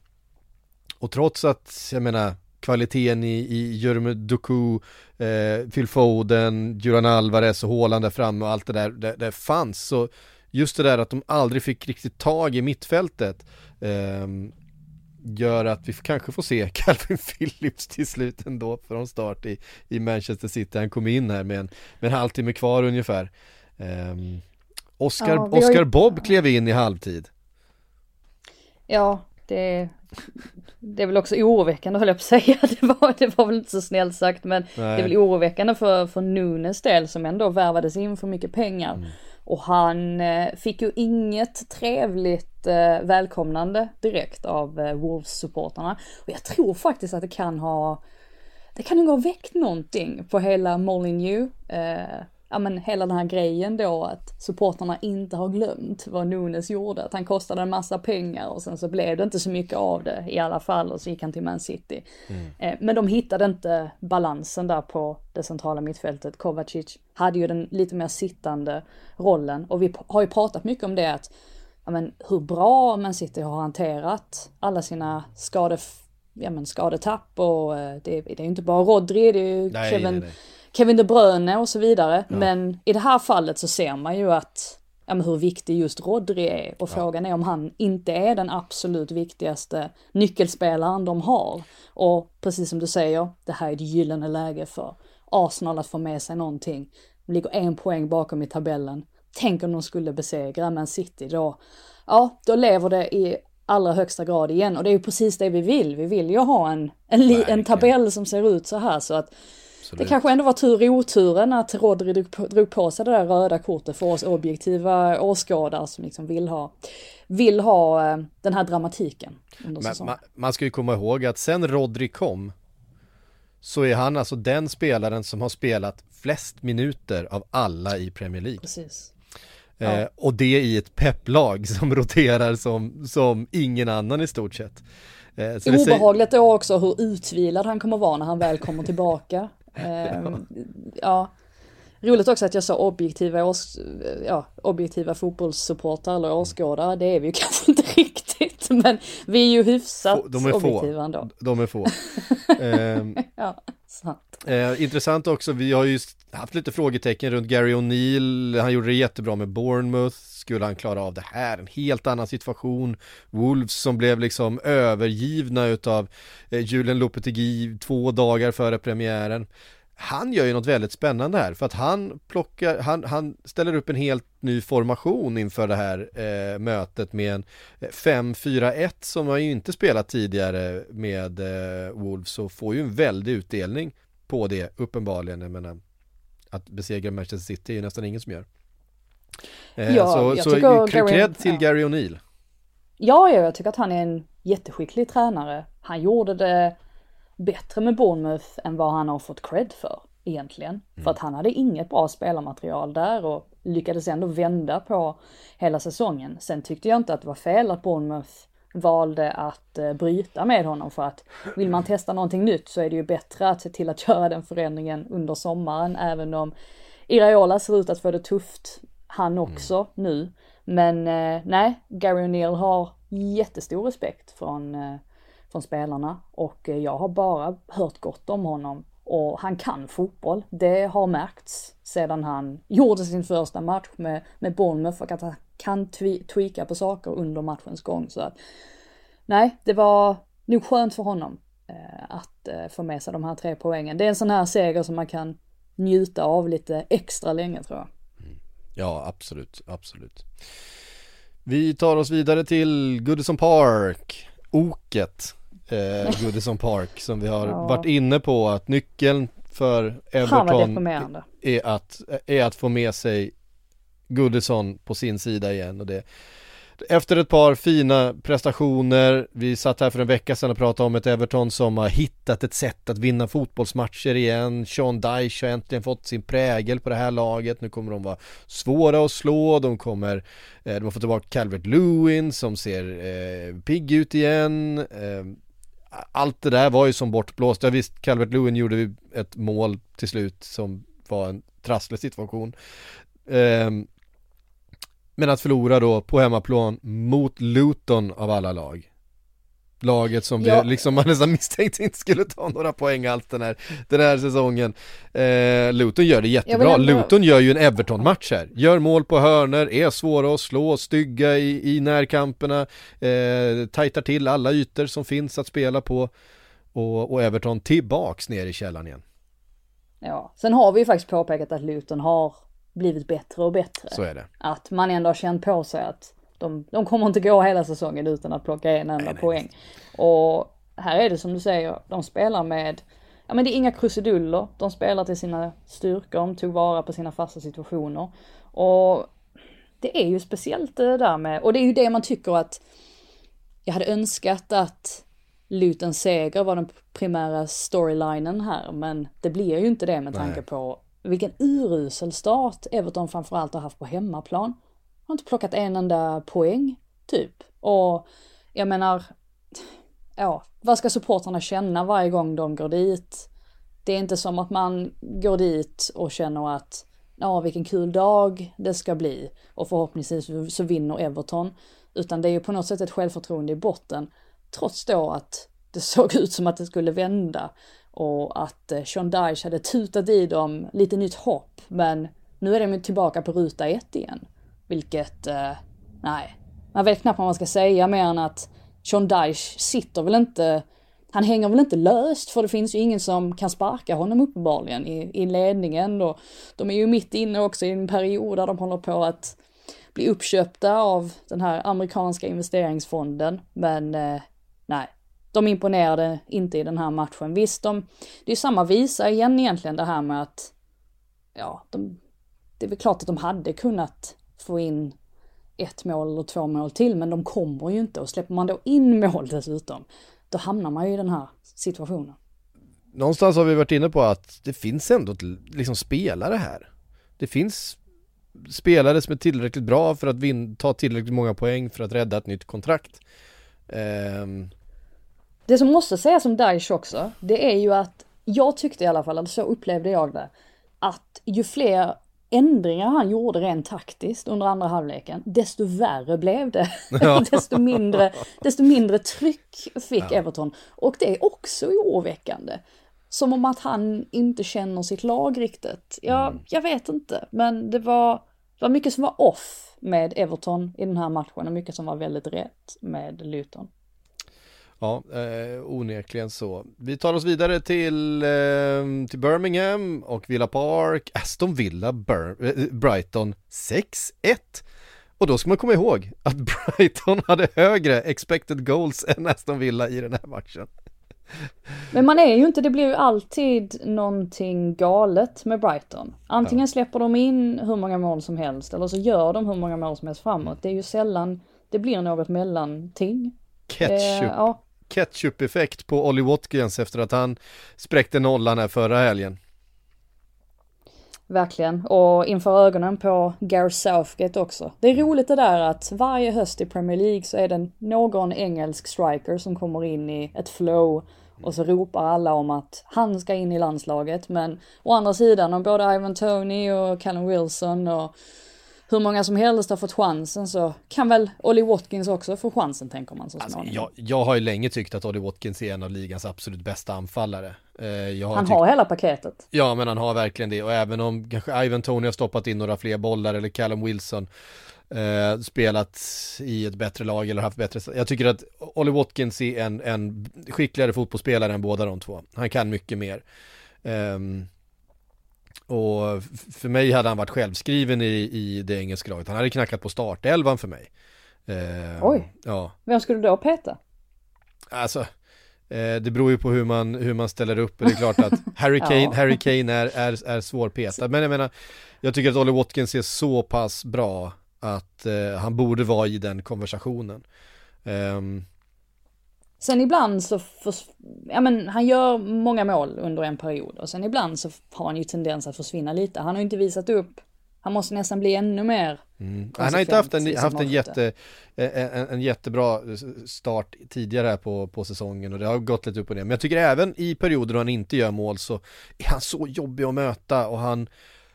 och trots att, jag menar, kvaliteten i, i Jeremy Doku, eh, Phil Foden, Juran Alvarez och Haaland där framme och allt det där, det, det fanns. Så just det där att de aldrig fick riktigt tag i mittfältet ehm, gör att vi kanske får se Calvin Phillips till slut ändå från start i, i Manchester City. Han kom in här med en, med en halvtimme kvar ungefär. Um, Oscar, Ja, ju- Oscar Bob klev in i halvtid. Ja, det, det är väl också oroväckande höll jag på att säga. Det var, det var väl inte så snällt sagt men det är väl oroväckande för, för Nunes del som ändå värvades in för mycket pengar. Och han eh, fick ju inget trevligt eh, välkomnande direkt av eh, Wolves-supporterna. Och jag tror faktiskt att det kan ha, det kan nog ha väckt någonting på hela Molly Eh, ja men hela den här grejen då att supporterna inte har glömt vad Nunes gjorde, att han kostade en massa pengar och sen så blev det inte så mycket av det i alla fall och så gick han till Man City. Mm. Eh, men de hittade inte balansen där på det centrala mittfältet. Kovacic hade ju den lite mer sittande rollen och vi har ju pratat mycket om det att ja men hur bra Man City har hanterat alla sina skade, ja men skadetapp och eh, det, det är ju inte bara Rodri, det är ju nej, Kevin nej, nej Kevin De Bruyne och så vidare. Ja. Men i det här fallet så ser man ju att, ja men hur viktig just Rodri är. Och ja. frågan är om han inte är den absolut viktigaste nyckelspelaren de har. Och precis som du säger, det här är ett gyllene läge för Arsenal att få med sig någonting. De ligger en poäng bakom i tabellen. Tänk om de skulle besegra Man City då. Ja, då lever det i allra högsta grad igen. Och det är ju precis det vi vill. Vi vill ju ha en, en, en tabell som ser ut så här så att Absolut. Det kanske ändå var tur i oturen att Rodri drog på sig det där röda kortet för oss objektiva åskådare som liksom vill ha, vill ha eh, den här dramatiken. Men, man, man ska ju komma ihåg att sen Rodri kom så är han alltså den spelaren som har spelat flest minuter av alla i Premier League. Precis. Eh, ja. och det i ett pepplag som roterar som, som ingen annan i stort sett. Eh, Obehagligt då också hur utvilad han kommer vara när han väl kommer tillbaka. Ehm, ja. Roligt också att jag sa objektiva, års, ja, objektiva fotbollssupportrar eller åskådare, det är vi ju kanske inte riktigt, men vi är ju hyfsat de är objektiva få. ändå. De är få. ehm, ja, sant. Eh, intressant också, vi har ju haft lite frågetecken runt Gary O'Neill, han gjorde det jättebra med Bournemouth, skulle han klara av det här? En helt annan situation. Wolves som blev liksom övergivna utav eh, Julian Lopetegui två dagar före premiären. Han gör ju något väldigt spännande här för att han plockar, han, han ställer upp en helt ny formation inför det här eh, mötet med en eh, 5-4-1 som han ju inte spelat tidigare med eh, Wolves och får ju en väldig utdelning på det uppenbarligen. Jag menar, att besegra Manchester City är ju nästan ingen som gör. Eh, ja, så jag så tycker cred till. Gary O'Neill. Ja, ja, jag tycker att han är en jätteskicklig tränare. Han gjorde det bättre med Bournemouth än vad han har fått cred för egentligen. Mm. För att han hade inget bra spelarmaterial där och lyckades ändå vända på hela säsongen. Sen tyckte jag inte att det var fel att Bournemouth valde att uh, bryta med honom för att vill man testa någonting nytt så är det ju bättre att se till att göra den förändringen under sommaren även om Iraola ser ut att få det tufft han mm. också mm. nu. Men eh, nej, Gary O'Neill har jättestor respekt från, eh, från spelarna och eh, jag har bara hört gott om honom. Och han kan fotboll, det har märkts sedan han gjorde sin första match med, med Bournemouth och att han kan tweaka på saker under matchens gång. Så att nej, det var nog skönt för honom eh, att eh, få med sig de här tre poängen. Det är en sån här seger som man kan njuta av lite extra länge tror jag. Ja, absolut, absolut. Vi tar oss vidare till Goodison Park, Oket eh, Goodison Park som vi har ja. varit inne på att nyckeln för Everton är att, är att få med sig Goodison på sin sida igen och det efter ett par fina prestationer, vi satt här för en vecka sedan och pratade om ett Everton som har hittat ett sätt att vinna fotbollsmatcher igen. Sean Dyche har äntligen fått sin prägel på det här laget. Nu kommer de vara svåra att slå, de kommer, eh, de har fått tillbaka Calvert Lewin som ser eh, pigg ut igen. Eh, allt det där var ju som bortblåst. Ja visst, Calvert Lewin gjorde ett mål till slut som var en trasslig situation. Eh, men att förlora då på hemmaplan mot Luton av alla lag. Laget som ja. vi liksom man nästan misstänkte inte skulle ta några poäng alls den här, den här säsongen. Eh, Luton gör det jättebra, ändå... Luton gör ju en Everton-match här. Gör mål på hörner, är svåra att slå, stygga i, i närkamperna eh, Tajtar till alla ytor som finns att spela på. Och, och Everton tillbaks ner i källan igen. Ja, sen har vi ju faktiskt påpekat att Luton har blivit bättre och bättre. Så är det. Att man ändå har känt på sig att de, de kommer inte gå hela säsongen utan att plocka en enda nej, poäng. Nej. Och här är det som du säger, de spelar med, ja men det är inga krusiduller, de spelar till sina styrkor, de tog vara på sina fasta situationer. Och det är ju speciellt det där med, och det är ju det man tycker att jag hade önskat att Lutens seger var den primära storylinen här, men det blir ju inte det med tanke Nej. på vilken urusel start Everton framförallt har haft på hemmaplan. Har inte plockat en enda poäng, typ. Och jag menar, ja, vad ska supportrarna känna varje gång de går dit? Det är inte som att man går dit och känner att ja, vilken kul dag det ska bli och förhoppningsvis så vinner Everton. Utan det är ju på något sätt ett självförtroende i botten. Trots då att det såg ut som att det skulle vända och att eh, Sean Dyche hade tutat i dem lite nytt hopp. Men nu är de tillbaka på ruta ett igen. Vilket, eh, nej, man vet knappt vad man ska säga mer än att Sean Dyche sitter väl inte, han hänger väl inte löst för det finns ju ingen som kan sparka honom uppenbarligen i, i ledningen och de är ju mitt inne också i en period där de håller på att bli uppköpta av den här amerikanska investeringsfonden. Men eh, nej, de imponerade inte i den här matchen. Visst, de, det är samma visa igen egentligen det här med att, ja, de, det är väl klart att de hade kunnat få in ett mål eller två mål till, men de kommer ju inte och släpper man då in mål dessutom, då hamnar man ju i den här situationen. Någonstans har vi varit inne på att det finns ändå liksom spelare här. Det finns spelare som är tillräckligt bra för att vin- ta tillräckligt många poäng för att rädda ett nytt kontrakt. Um... Det som måste sägas om Daesh också, det är ju att jag tyckte i alla fall, att så upplevde jag det, att ju fler ändringar han gjorde rent taktiskt under andra halvleken, desto värre blev det. Ja. desto, mindre, desto mindre tryck fick ja. Everton. Och det är också oroväckande. Som om att han inte känner sitt lag riktigt. Ja, mm. jag vet inte, men det var, det var mycket som var off med Everton i den här matchen och mycket som var väldigt rätt med Luton. Ja, eh, onekligen så. Vi tar oss vidare till, eh, till Birmingham och Villa Park, Aston Villa, Bur eh, Brighton 6-1. Och då ska man komma ihåg att Brighton hade högre expected goals än Aston Villa i den här matchen. Men man är ju inte, det blir ju alltid någonting galet med Brighton. Antingen släpper de in hur många mål som helst eller så gör de hur många mål som helst framåt. Det är ju sällan det blir något mellanting. Ketchup. Eh, ja ketchup-effekt på Ollie Watkins efter att han spräckte nollan här förra helgen. Verkligen, och inför ögonen på Gareth Southgate också. Det är roligt det där att varje höst i Premier League så är det någon engelsk striker som kommer in i ett flow och så ropar alla om att han ska in i landslaget. Men å andra sidan, om både Ivan Tony och Callum Wilson och hur många som helst har fått chansen så kan väl Ollie Watkins också få chansen tänker man så alltså, jag, jag har ju länge tyckt att Ollie Watkins är en av ligans absolut bästa anfallare. Eh, har han har hela paketet. Ja, men han har verkligen det och även om kanske Ivan Tony har stoppat in några fler bollar eller Callum Wilson eh, spelat i ett bättre lag eller haft bättre, jag tycker att Ollie Watkins är en, en skickligare fotbollsspelare än båda de två. Han kan mycket mer. Um, och för mig hade han varit självskriven i, i det engelska laget. Han hade knackat på startelvan för mig. Eh, Oj, ja. vem skulle du då peta? Alltså, eh, det beror ju på hur man, hur man ställer upp. Det är klart att Harry Kane, ja. Harry Kane är, är, är svårpetad. Men jag menar, jag tycker att Ollie Watkins är så pass bra att eh, han borde vara i den konversationen. Um, Sen ibland så, för, ja men han gör många mål under en period och sen ibland så har han ju tendens att försvinna lite. Han har ju inte visat upp, han måste nästan bli ännu mer mm. Han har inte haft en, haft en, jätte, en, en, jättebra start tidigare här på, på säsongen och det har gått lite upp och ner. Men jag tycker även i perioder då han inte gör mål så är han så jobbig att möta och han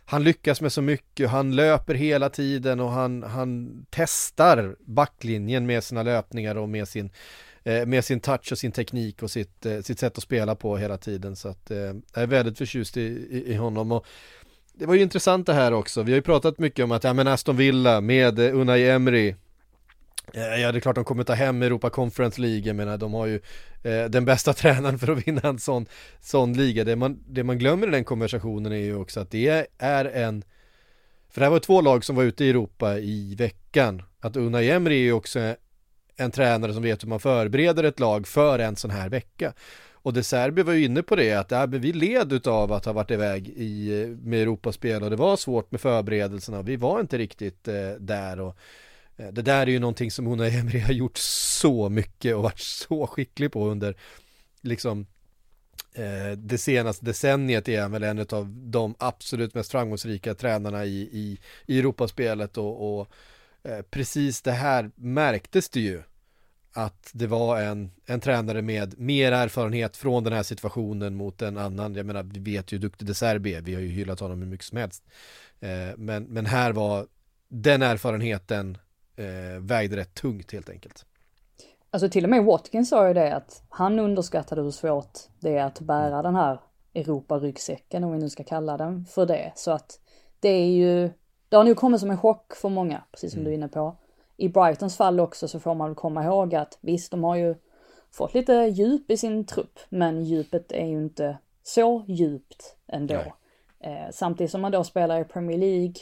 han lyckas med så mycket, han löper hela tiden och han, han testar backlinjen med sina löpningar och med sin Eh, Eh, med sin touch och sin teknik och sitt, eh, sitt sätt att spela på hela tiden. Så att eh, jag är väldigt förtjust i, i, i honom. Och det var ju intressant det här också. Vi har ju pratat mycket om att, ja men Aston Villa med Unai Emery Ja det är klart de kommer ta hem Europa Conference League, jag menar de har ju eh, den bästa tränaren för att vinna en sån, sån liga. Det man, det man glömmer i den konversationen är ju också att det är en För det här var två lag som var ute i Europa i veckan Att Unai Emery är ju också en tränare som vet hur man förbereder ett lag för en sån här vecka. Och De Serbi var ju inne på det att vi led av att ha varit iväg i, med Europaspel och det var svårt med förberedelserna. Vi var inte riktigt eh, där och eh, det där är ju någonting som Una och Emre har gjort så mycket och varit så skicklig på under liksom eh, det senaste decenniet är han väl en av de absolut mest framgångsrika tränarna i, i, i Europaspelet och, och precis det här märktes det ju att det var en, en tränare med mer erfarenhet från den här situationen mot en annan. Jag menar, vi vet ju hur duktig De Serbi är, vi har ju hyllat honom hur mycket som helst. Eh, men, men här var den erfarenheten eh, vägde rätt tungt helt enkelt. Alltså till och med Watkins sa ju det att han underskattade hur svårt det är att bära den här Europa-ryggsäcken om vi nu ska kalla den för det. Så att det är ju, det har nog kommit som en chock för många, precis som mm. du är inne på. I Brightons fall också så får man väl komma ihåg att visst, de har ju fått lite djup i sin trupp, men djupet är ju inte så djupt ändå. Eh, samtidigt som man då spelar i Premier League,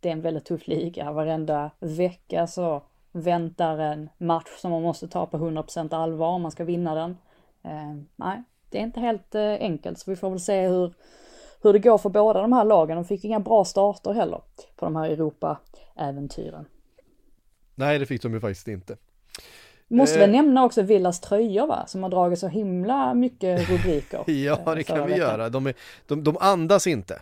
det är en väldigt tuff liga, varenda vecka så väntar en match som man måste ta på 100% allvar om man ska vinna den. Eh, nej, det är inte helt eh, enkelt, så vi får väl se hur, hur det går för båda de här lagen. De fick inga bra starter heller på de här Europa-äventyren. Nej, det fick de ju faktiskt inte. Måste väl eh. nämna också Villas tröjor va, som har dragit så himla mycket rubriker. ja, det kan vi veckan. göra. De, är, de, de andas inte.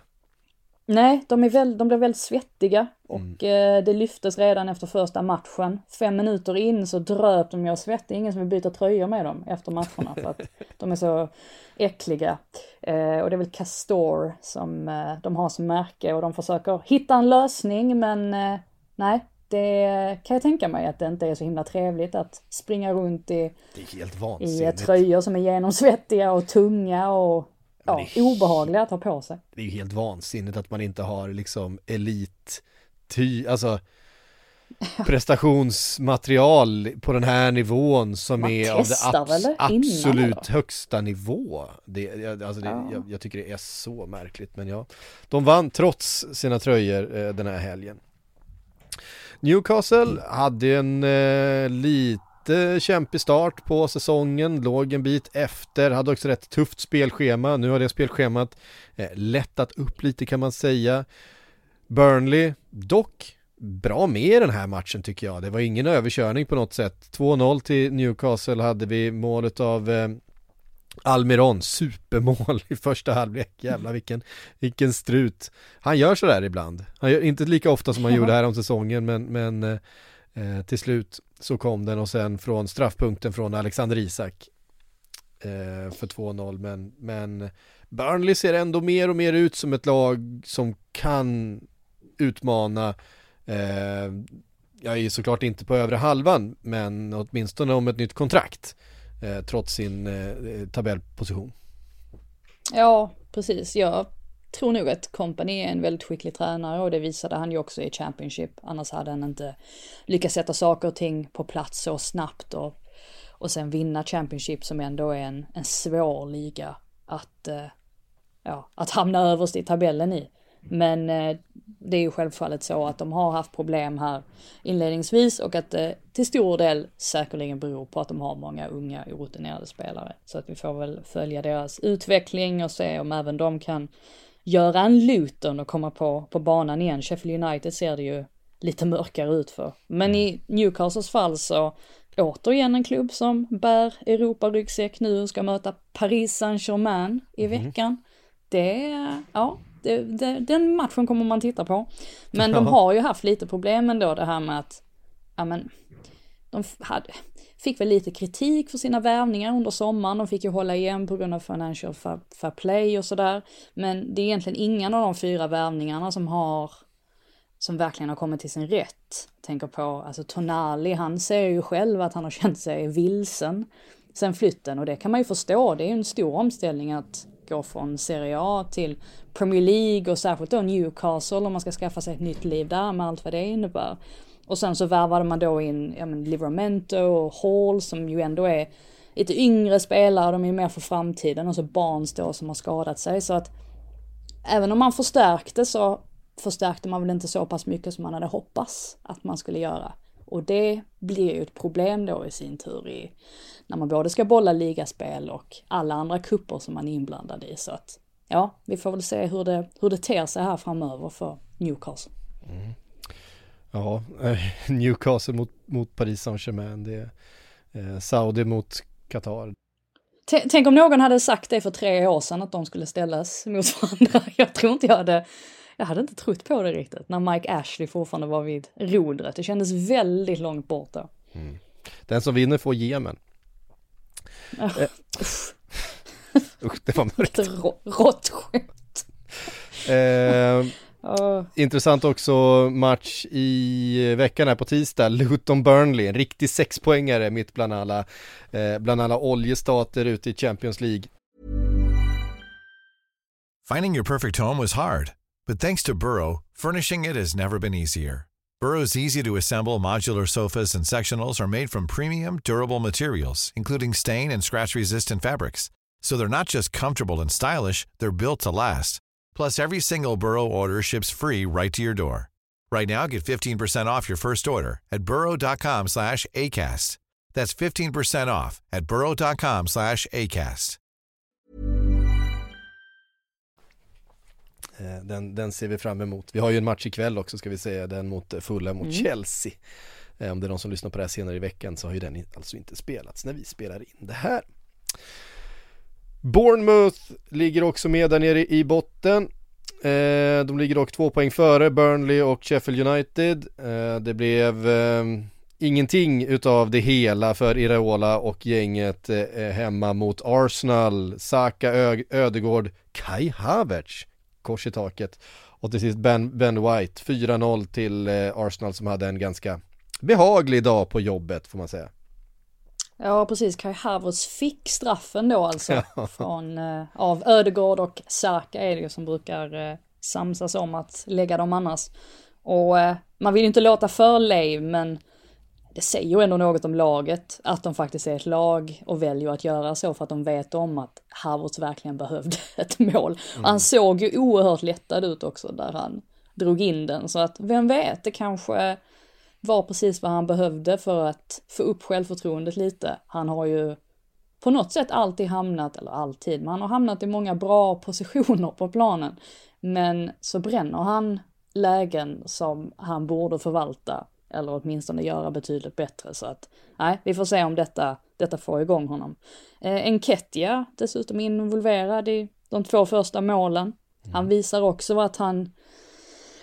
Nej, de, är väl, de blev väldigt svettiga och mm. eh, det lyftes redan efter första matchen. Fem minuter in så dröp de ju av svett. Det är ingen som vill byta tröjor med dem efter matcherna för att de är så äckliga. Eh, och det är väl Castor som eh, de har som märke och de försöker hitta en lösning men eh, nej, det kan jag tänka mig att det inte är så himla trevligt att springa runt i, i tröjor som är genomsvettiga och tunga och ja, är, obehagliga att ha på sig. Det är ju helt vansinnigt att man inte har liksom elit, ty, alltså prestationsmaterial på den här nivån som man är av det abs absolut högsta nivå. Det, alltså det, ja. jag, jag, tycker det är så märkligt men ja, de vann trots sina tröjor eh, den här helgen. Newcastle hade en eh, lite kämpig start på säsongen, låg en bit efter, hade också rätt tufft spelschema. Nu har det spelschemat eh, lättat upp lite kan man säga. Burnley, dock bra med i den här matchen tycker jag. Det var ingen överkörning på något sätt. 2-0 till Newcastle hade vi målet av eh, Almiron, supermål i första halvlek, jävlar vilken, vilken strut. Han gör sådär ibland, han gör inte lika ofta som han gjorde här om säsongen men, men eh, till slut så kom den och sen från straffpunkten från Alexander Isak eh, för 2-0 men, men Burnley ser ändå mer och mer ut som ett lag som kan utmana eh, jag är såklart inte på övre halvan men åtminstone om ett nytt kontrakt eh, trots sin eh, tabellposition. Ja, precis. Jag tror nog att Company är en väldigt skicklig tränare och det visade han ju också i Championship. Annars hade han inte lyckats sätta saker och ting på plats så snabbt och, och sen vinna Championship som ändå är en, en svår liga att, eh, ja, att hamna överst i tabellen i. Men eh, det är ju självfallet så att de har haft problem här inledningsvis och att det till stor del säkerligen beror på att de har många unga orutinerade spelare. Så att vi får väl följa deras utveckling och se om även de kan göra en Luton och komma på, på banan igen. Sheffield United ser det ju lite mörkare ut för. Men i Newcastles fall så återigen en klubb som bär Europa-ryggsäck nu och ska möta Paris Saint-Germain i mhm. veckan. Mm. Det, ja, det, det, den matchen kommer man titta på. Men de har ju haft lite problem ändå det här med att, ja men, de hade, fick väl lite kritik för sina värvningar under sommaren. De fick ju hålla igen på grund av financial fair, fair play och sådär. Men det är egentligen ingen av de fyra värvningarna som har, som verkligen har kommit till sin rätt. Tänker på, alltså Tonali, han säger ju själv att han har känt sig vilsen sen flytten och det kan man ju förstå. Det är ju en stor omställning att gå från Serie A till Premier League och särskilt då Newcastle om man ska skaffa sig ett nytt liv där med allt vad det innebär. Och sen så värvade man då in ja, men Livramento och Hall som ju ändå är lite yngre spelare, de är ju mer för framtiden och så Barnes då som har skadat sig så att även om man förstärkte så förstärkte man väl inte så pass mycket som man hade hoppats att man skulle göra. Och det blir ju ett problem då i sin tur i, när man både ska bolla ligaspel och alla andra kupper som man är inblandad i. Så att ja, vi får väl se hur det, hur det ter sig här framöver för Newcastle. Mm. Ja, eh, Newcastle mot, mot Paris Saint-Germain, det är eh, Saudi mot Qatar. Tänk om någon hade sagt det för tre år sedan att de skulle ställas mot varandra. Jag tror inte jag hade, jag hade inte trott på det riktigt när Mike Ashley fortfarande var vid rodret. Det kändes väldigt långt borta. Mm. Den som vinner får Jemen. Oh. Usch, det var mörkt. Rått skämt. Eh, Intressant också match i veckan här på tisdag, Luton Burnley, en riktig sexpoängare mitt bland alla, eh, bland alla oljestater ute i Champions League. Finding your perfect home was hard, but thanks to Burrow, furnishing it has never been easier. Burrow's easy to assemble modular sofas and sectionals are made from premium, durable materials, including stain and scratch resistant fabrics. So they're not just comfortable and stylish, they're built to last. Plus, every single Burrow order ships free right to your door. Right now, get 15% off your first order at burrow.com slash ACAST. That's 15% off at burrow.com slash ACAST. Eh, den, den ser vi fram emot. Vi har ju en match ikväll också ska vi säga, den mot eh, Fulla mot mm. Chelsea. Eh, om det är någon som lyssnar på det här senare i veckan så har ju den alltså inte spelats när vi spelar in det här. Bournemouth ligger också med där nere i botten. Eh, de ligger dock två poäng före Burnley och Sheffield United. Eh, det blev eh, ingenting utav det hela för Iraola och gänget eh, hemma mot Arsenal. Saka, Ö Ödegård, Kai Havertz, kors i taket. Och till sist Ben, ben White, 4-0 till eh, Arsenal som hade en ganska behaglig dag på jobbet får man säga. Ja, precis. Kai Havertz fick straffen då alltså. från, eh, av Ödegård och Saka är det ju som brukar eh, samsas om att lägga dem annars. Och eh, man vill ju inte låta för lame, men det säger ju ändå något om laget, att de faktiskt är ett lag och väljer att göra så för att de vet om att Havertz verkligen behövde ett mål. Mm. Han såg ju oerhört lättad ut också där han drog in den, så att vem vet, det kanske var precis vad han behövde för att få upp självförtroendet lite. Han har ju på något sätt alltid hamnat, eller alltid, men han har hamnat i många bra positioner på planen. Men så bränner han lägen som han borde förvalta, eller åtminstone göra betydligt bättre. Så att, nej, vi får se om detta, detta får igång honom. Eh, Enketia dessutom involverad i de två första målen. Han visar också att han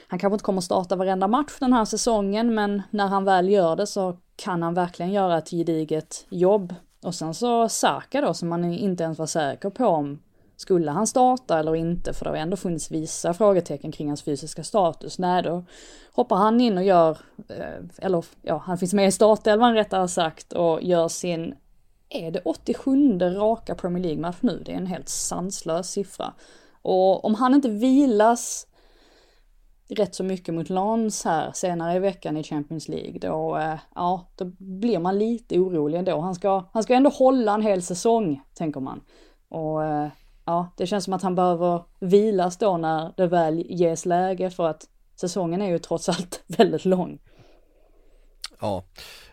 han kanske inte kommer starta varenda match den här säsongen, men när han väl gör det så kan han verkligen göra ett gediget jobb. Och sen så Saka då, som man inte ens var säker på om skulle han starta eller inte, för det har ändå funnits vissa frågetecken kring hans fysiska status. Nej, då hoppar han in och gör, eh, eller ja, han finns med i startelvan rättare sagt och gör sin, är det 87 raka Premier League-match nu? Det är en helt sanslös siffra. Och om han inte vilas rätt så mycket mot Lans här senare i veckan i Champions League, då, eh, ja, då blir man lite orolig ändå. Han ska, han ska ändå hålla en hel säsong, tänker man. Och eh, ja, det känns som att han behöver vilas då när det väl ges läge för att säsongen är ju trots allt väldigt lång. Ja,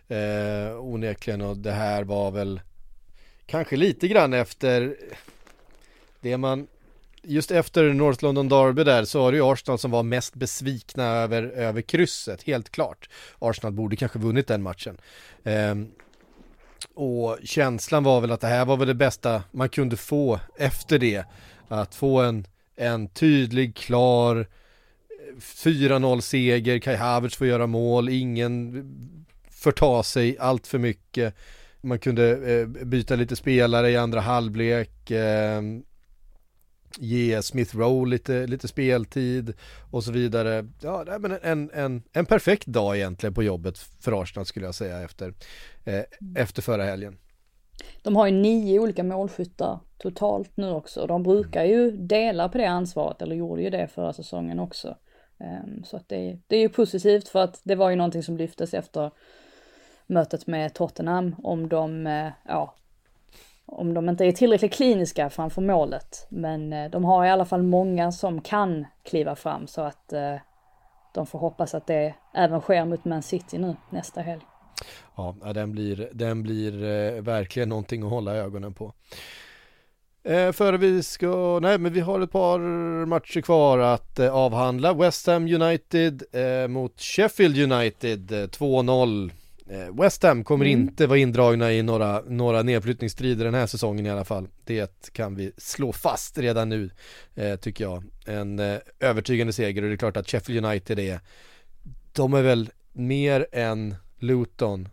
eh, onekligen och det här var väl kanske lite grann efter det man just efter North London Derby där så var det ju Arsenal som var mest besvikna över, över krysset, helt klart. Arsenal borde kanske vunnit den matchen. Um, och känslan var väl att det här var väl det bästa man kunde få efter det. Att få en, en tydlig, klar 4-0 seger, Kai Havertz får göra mål, ingen förta sig allt för mycket. Man kunde eh, byta lite spelare i andra halvlek. Eh, ge Smith Rowe lite, lite speltid och så vidare. Ja, men en, en, en perfekt dag egentligen på jobbet för Arsenal skulle jag säga efter, eh, efter förra helgen. De har ju nio olika målskyttar totalt nu också. De brukar ju dela på det ansvaret, eller gjorde ju det förra säsongen också. Um, så att det, det är ju positivt för att det var ju någonting som lyftes efter mötet med Tottenham om de, eh, ja, om de inte är tillräckligt kliniska framför målet. Men eh, de har i alla fall många som kan kliva fram så att eh, de får hoppas att det även sker mot Man City nu nästa helg. Ja, den blir, den blir eh, verkligen någonting att hålla ögonen på. Eh, före vi ska, nej men vi har ett par matcher kvar att eh, avhandla. West Ham United eh, mot Sheffield United 2-0 West Ham kommer Mm. inte vara indragna i några, några nedflyttningsstrider den här säsongen i alla fall. Det kan vi slå fast redan nu, eh, tycker jag. En eh, övertygande seger och det är klart att Sheffield United är, de är väl mer än Luton,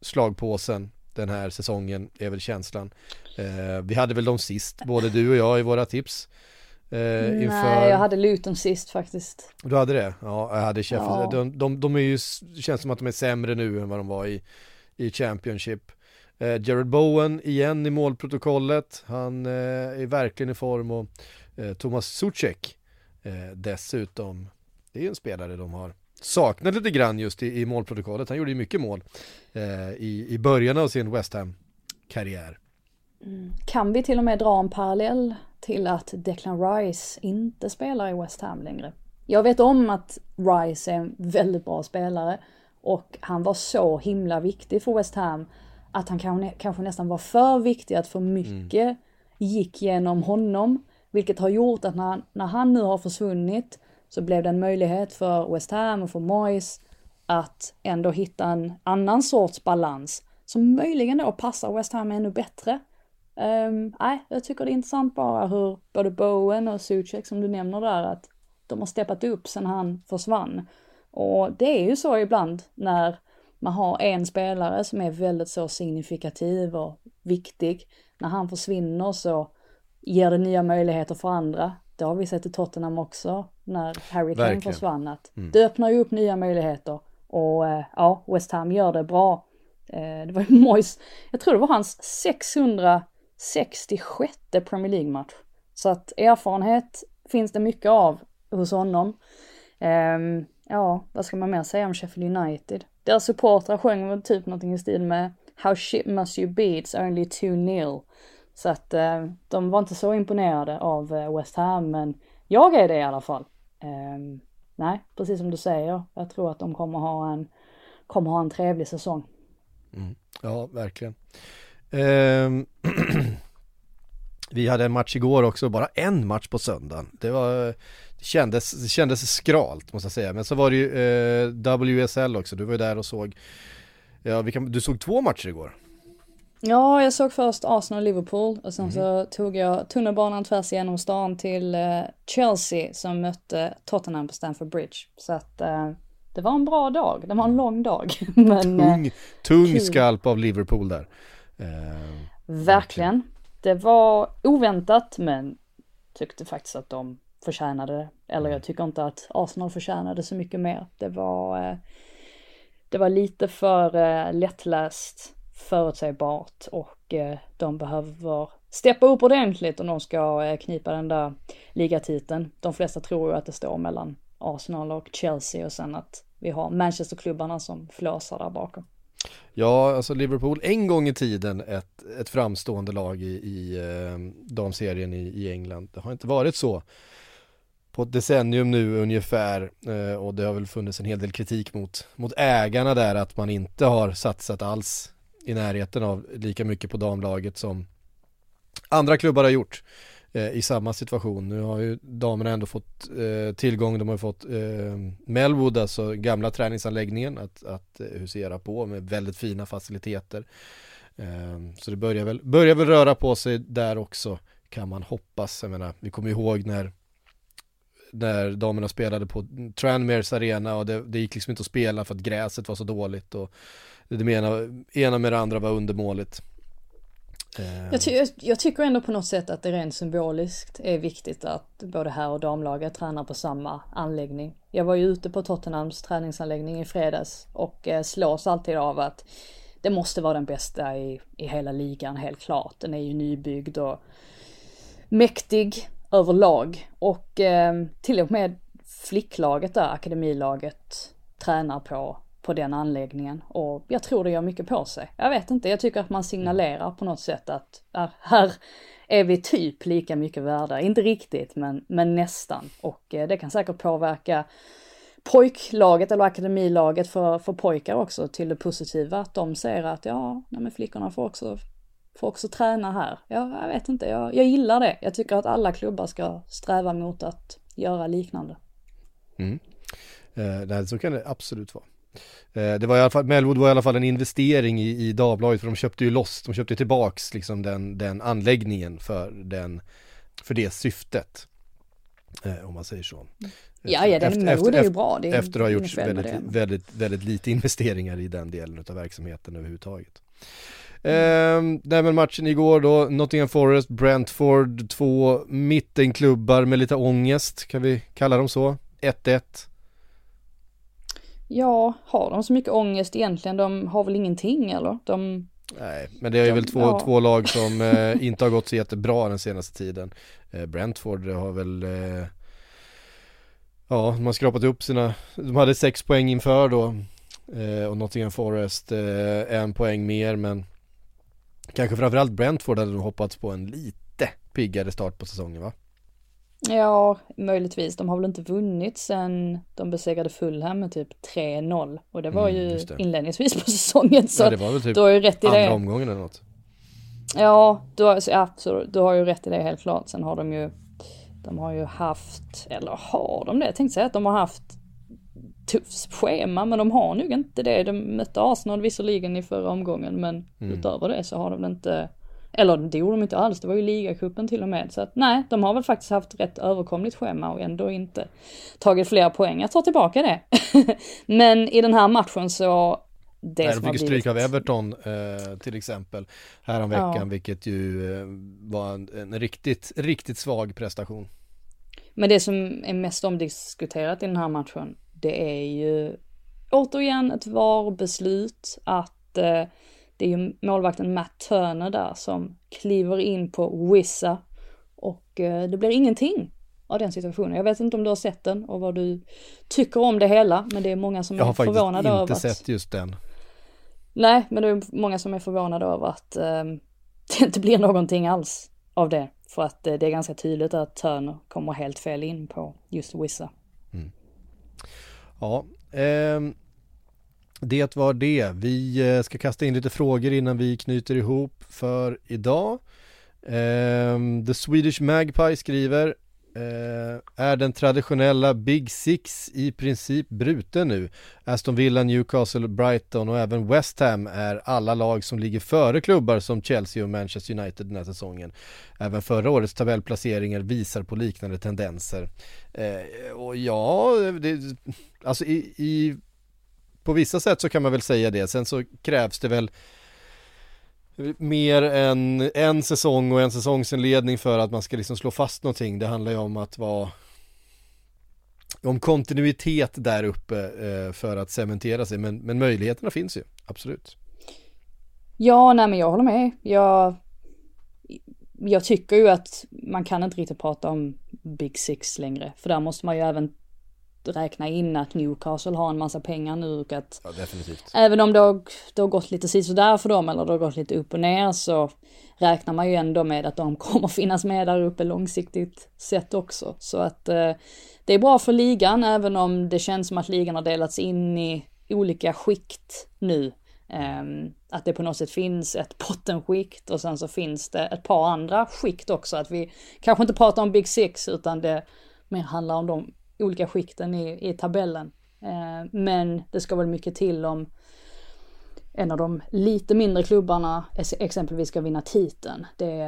slagpåsen den här säsongen är väl känslan. Eh, vi hade väl de sist, både du och jag i våra tips. Eh, inför... Nej, jag hade Luton sist faktiskt. Du hade det? Ja, jag hade Sheffield. Ja. De, de, de är ju, känns som att de är sämre nu än vad de var i, i Championship. Eh, Jared Bowen igen i målprotokollet. Han eh, är verkligen i form och eh, Thomas Suchek eh, dessutom. Det är ju en spelare de har saknat lite grann just i, i målprotokollet. Han gjorde ju mycket mål eh, i, i början av sin West Ham-karriär. Kan vi till och med dra en parallell till att Declan Rice inte spelar i West Ham längre? Jag vet om att Rice är en väldigt bra spelare och han var så himla viktig för West Ham att han kanske nästan var för viktig att för mycket gick genom honom. Vilket har gjort att när, när han nu har försvunnit så blev det en möjlighet för West Ham och för Moyes att ändå hitta en annan sorts balans som möjligen då passar West Ham ännu bättre. Ehm, nej, jag tycker det är intressant bara hur både Bowen och Suchek som du nämner där att de har steppat upp sen han försvann. Och det är ju så ibland när man har en spelare som är väldigt så signifikativ och viktig. När han försvinner så ger det nya möjligheter för andra. Det har vi sett i Tottenham också när Harry Kane försvann. Att Det öppnar ju upp nya möjligheter. Och eh, ja, West Ham gör det bra. Eh, det var ju Moyes, jag tror det var hans 66 Premier League-match. Så att erfarenhet finns det mycket av hos honom. Um, ja, vad ska man mer säga om Sheffield United? Deras supportrar sjöng väl typ någonting i stil med How shit must you be, it's only 2-0. Så att uh, de var inte så imponerade av uh, West Ham, men jag är det i alla fall. Um, nej, precis som du säger, jag tror att de kommer ha en, kommer ha en trevlig säsong. Mm. Ja, verkligen. Ehm, vi hade en match igår också, bara en match på söndagen. Det var, det kändes, det kändes skralt måste jag säga. Men så var det ju eh, WSL också, du var ju där och såg, ja, kan, du såg två matcher igår. Ja, jag såg först Arsenal-Liverpool och sen så tog jag tunnelbanan tvärs igenom stan till eh, Chelsea som mötte Tottenham på Stamford Bridge. Så att eh, det var en bra dag, det var en lång dag. Men eh, Tung, tung kul. skalp av Liverpool där. Ehm, verkligen, det var oväntat men tyckte faktiskt att de förtjänade det. Eller jag tycker inte att Arsenal förtjänade så mycket mer. Det var, eh, det var lite för eh, lättläst, förutsägbart och eh, de behöver steppa upp ordentligt om de ska eh, knipa den där ligatiteln. De flesta tror ju att det står mellan Arsenal och Chelsea och sen att vi har Manchesterklubbarna som flåsar där bakom. Ja, alltså Liverpool en gång i tiden ett, ett framstående lag i, i eh, damserien i, i England. Det har inte varit så på ett decennium nu ungefär eh, och det har väl funnits en hel del kritik mot, mot ägarna där att man inte har satsat alls i närheten av lika mycket på damlaget som andra klubbar har gjort eh, Eh, i samma situation. Nu har ju damerna ändå fått eh, tillgång, de har ju fått eh, Melwood, alltså gamla träningsanläggningen att, att eh, husera på med väldigt fina faciliteter. Eh, så det börjar väl, börjar väl röra på sig där också kan man hoppas. Jag menar, vi kommer ihåg när när damerna spelade på Tranmeres arena och det, det gick liksom inte att spela för att gräset var så dåligt och det ena, ena med det andra var undermåligt. Eh. Jag, ty- jag, tycker ändå på något sätt att det rent symboliskt är viktigt att både här och damlaget tränar på samma anläggning. Jag var ju ute på Tottenhams träningsanläggning i fredags och eh, slås alltid av att det måste vara den bästa i, i hela ligan, helt klart. Den är ju nybyggd och mäktig överlag. Och eh, till och med flicklaget där, akademilaget, tränar på, på den anläggningen. Och jag tror det gör mycket på sig. Jag vet inte, jag tycker att man signalerar på något sätt att här, är vi typ lika mycket värda. Inte riktigt, men, men nästan. Och eh, det kan säkert påverka pojklaget eller akademilaget för, för pojkar också till det positiva. Att de ser att ja, nej, men flickorna får också får också träna här. Ja, jag vet inte, jag, jag gillar det. Jag tycker att alla klubbar ska sträva mot att göra liknande. Mm. Eh, nej, så kan det absolut vara. Eh, det var i alla fall, Melwood var i alla fall en investering i, i Dagbladet för de köpte ju loss, de köpte tillbaks liksom den, den anläggningen för, den, för det syftet. Eh, om man säger så. Ja, ja, den Melwood är ju bra. Det är efter att ha gjort väldigt, det. väldigt, väldigt lite investeringar i den delen av verksamheten överhuvudtaget. Eh, nej men matchen igår då, Nottingham Forest, Brentford, två mittenklubbar med lite ångest, kan vi kalla dem så? 1-1. Ja, har de så mycket ångest egentligen? De har väl ingenting eller? De... Nej, men det är ju De- väl två, ja. två lag som eh, inte har gått så jättebra den senaste tiden. Eh, Brentford har väl, eh, ja, de har skrapat upp sina, de hade sex poäng inför då. Eh, och Nottingham Forest eh, en poäng mer, men kanske framförallt Brentford hade nog hoppats på en lite piggare start på säsongen va? Ja, möjligtvis. De har väl inte vunnit sen de besegrade Fulham med typ 3-0. Och det var Mm, ju det. inledningsvis på säsongen. Så ja, det var väl typ du har ju rätt i andra det. omgången eller något. Ja, du har, ja, så du har ju rätt i det helt klart. Sen har de ju, de har ju haft, eller har de det? Jag tänkte säga att de har haft tufft schema, men de har nog inte det. De mötte Arsenal visserligen i förra omgången, men Mm. utöver det så har de väl inte, eller det gjorde de inte alls, det var ju ligacupen till och med. Så att nej, de har väl faktiskt haft rätt överkomligt schema och ändå inte tagit flera poäng. Jag tar tillbaka det. men i den här matchen så, det Nej, de fick ju stryk av Everton eh, till exempel häromveckan, Ja. vilket ju eh, var en, en riktigt, riktigt svag prestation. Men det som är mest omdiskuterat i den här matchen, det är ju återigen ett VAR-beslut att eh, det är ju målvakten Matt Turner där som kliver in på Wissa och eh, det blir ingenting av den situationen. Jag vet inte om du har sett den och vad du tycker om det hela, men det är många som Jag har är faktiskt förvånade inte över att... sett just den. Nej, men det är många som är förvånade över att eh, det inte blir någonting alls av det. För att eh, det är ganska tydligt att Turner kommer helt fel in på just Wissa. Ja, ehm, det var det. Vi eh, ska kasta in lite frågor innan vi knyter ihop för idag. Ehm, The Swedish Magpie skriver eh, Är den traditionella Big Six i princip bruten nu? Aston Villa, Newcastle, Brighton och även West Ham är alla lag som ligger före klubbar som Chelsea och Manchester United den här säsongen. Även förra årets tabellplaceringar visar på liknande tendenser. Eh, och ja, det, alltså i, i, på vissa sätt så kan man väl säga det. Sen så krävs det väl mer än en säsong och en säsongsinledning för att man ska liksom slå fast någonting. Det handlar ju om att vara om kontinuitet där uppe eh, för att cementera sig. Men, men möjligheterna finns ju, absolut. Ja, nej men jag håller med. Jag, jag tycker ju att man kan inte riktigt prata om Big Six längre. För där måste man ju även räkna in att Newcastle har en massa pengar nu och att Ja, definitivt. Även om det har, det har gått lite sådär för dem eller det har gått lite upp och ner så räknar man ju ändå med att de kommer finnas med där uppe långsiktigt sett också. Så att eh, det är bra för ligan även om det känns som att ligan har delats in i olika skikt nu. Ehm, att det på något sätt finns ett bottenskikt och sen så finns det ett par andra skikt också. Att vi kanske inte pratar om Big Six utan det mer handlar om de olika skikten i, i tabellen. Eh, men det ska väl mycket till om en av de lite mindre klubbarna exempelvis ska vinna titeln. Det,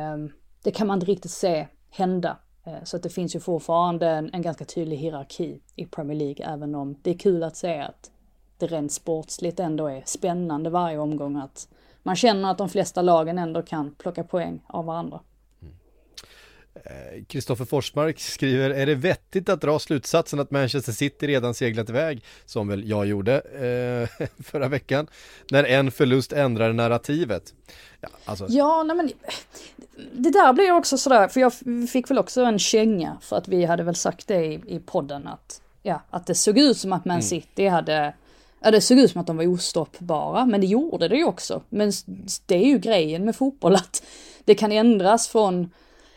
det kan man inte riktigt se hända. Eh, Så att det finns ju fortfarande en, en ganska tydlig hierarki i Premier League, även om det är kul att se att det rent sportsligt ändå är spännande varje omgång. Att man känner att de flesta lagen ändå kan plocka poäng av varandra. Kristoffer Forsmark skriver, är det vettigt att dra slutsatsen att Manchester City redan seglat iväg, som väl jag gjorde eh, förra veckan, när en förlust ändrar narrativet? Ja, alltså, Ja, nej men det där blir också sådär, för jag fick väl också en känga för att vi hade väl sagt det i, i podden att, ja, att det såg ut som att Man City hade, ja det såg ut som att de var ostoppbara, men det gjorde det ju också. Men det är ju grejen med fotboll att det kan ändras från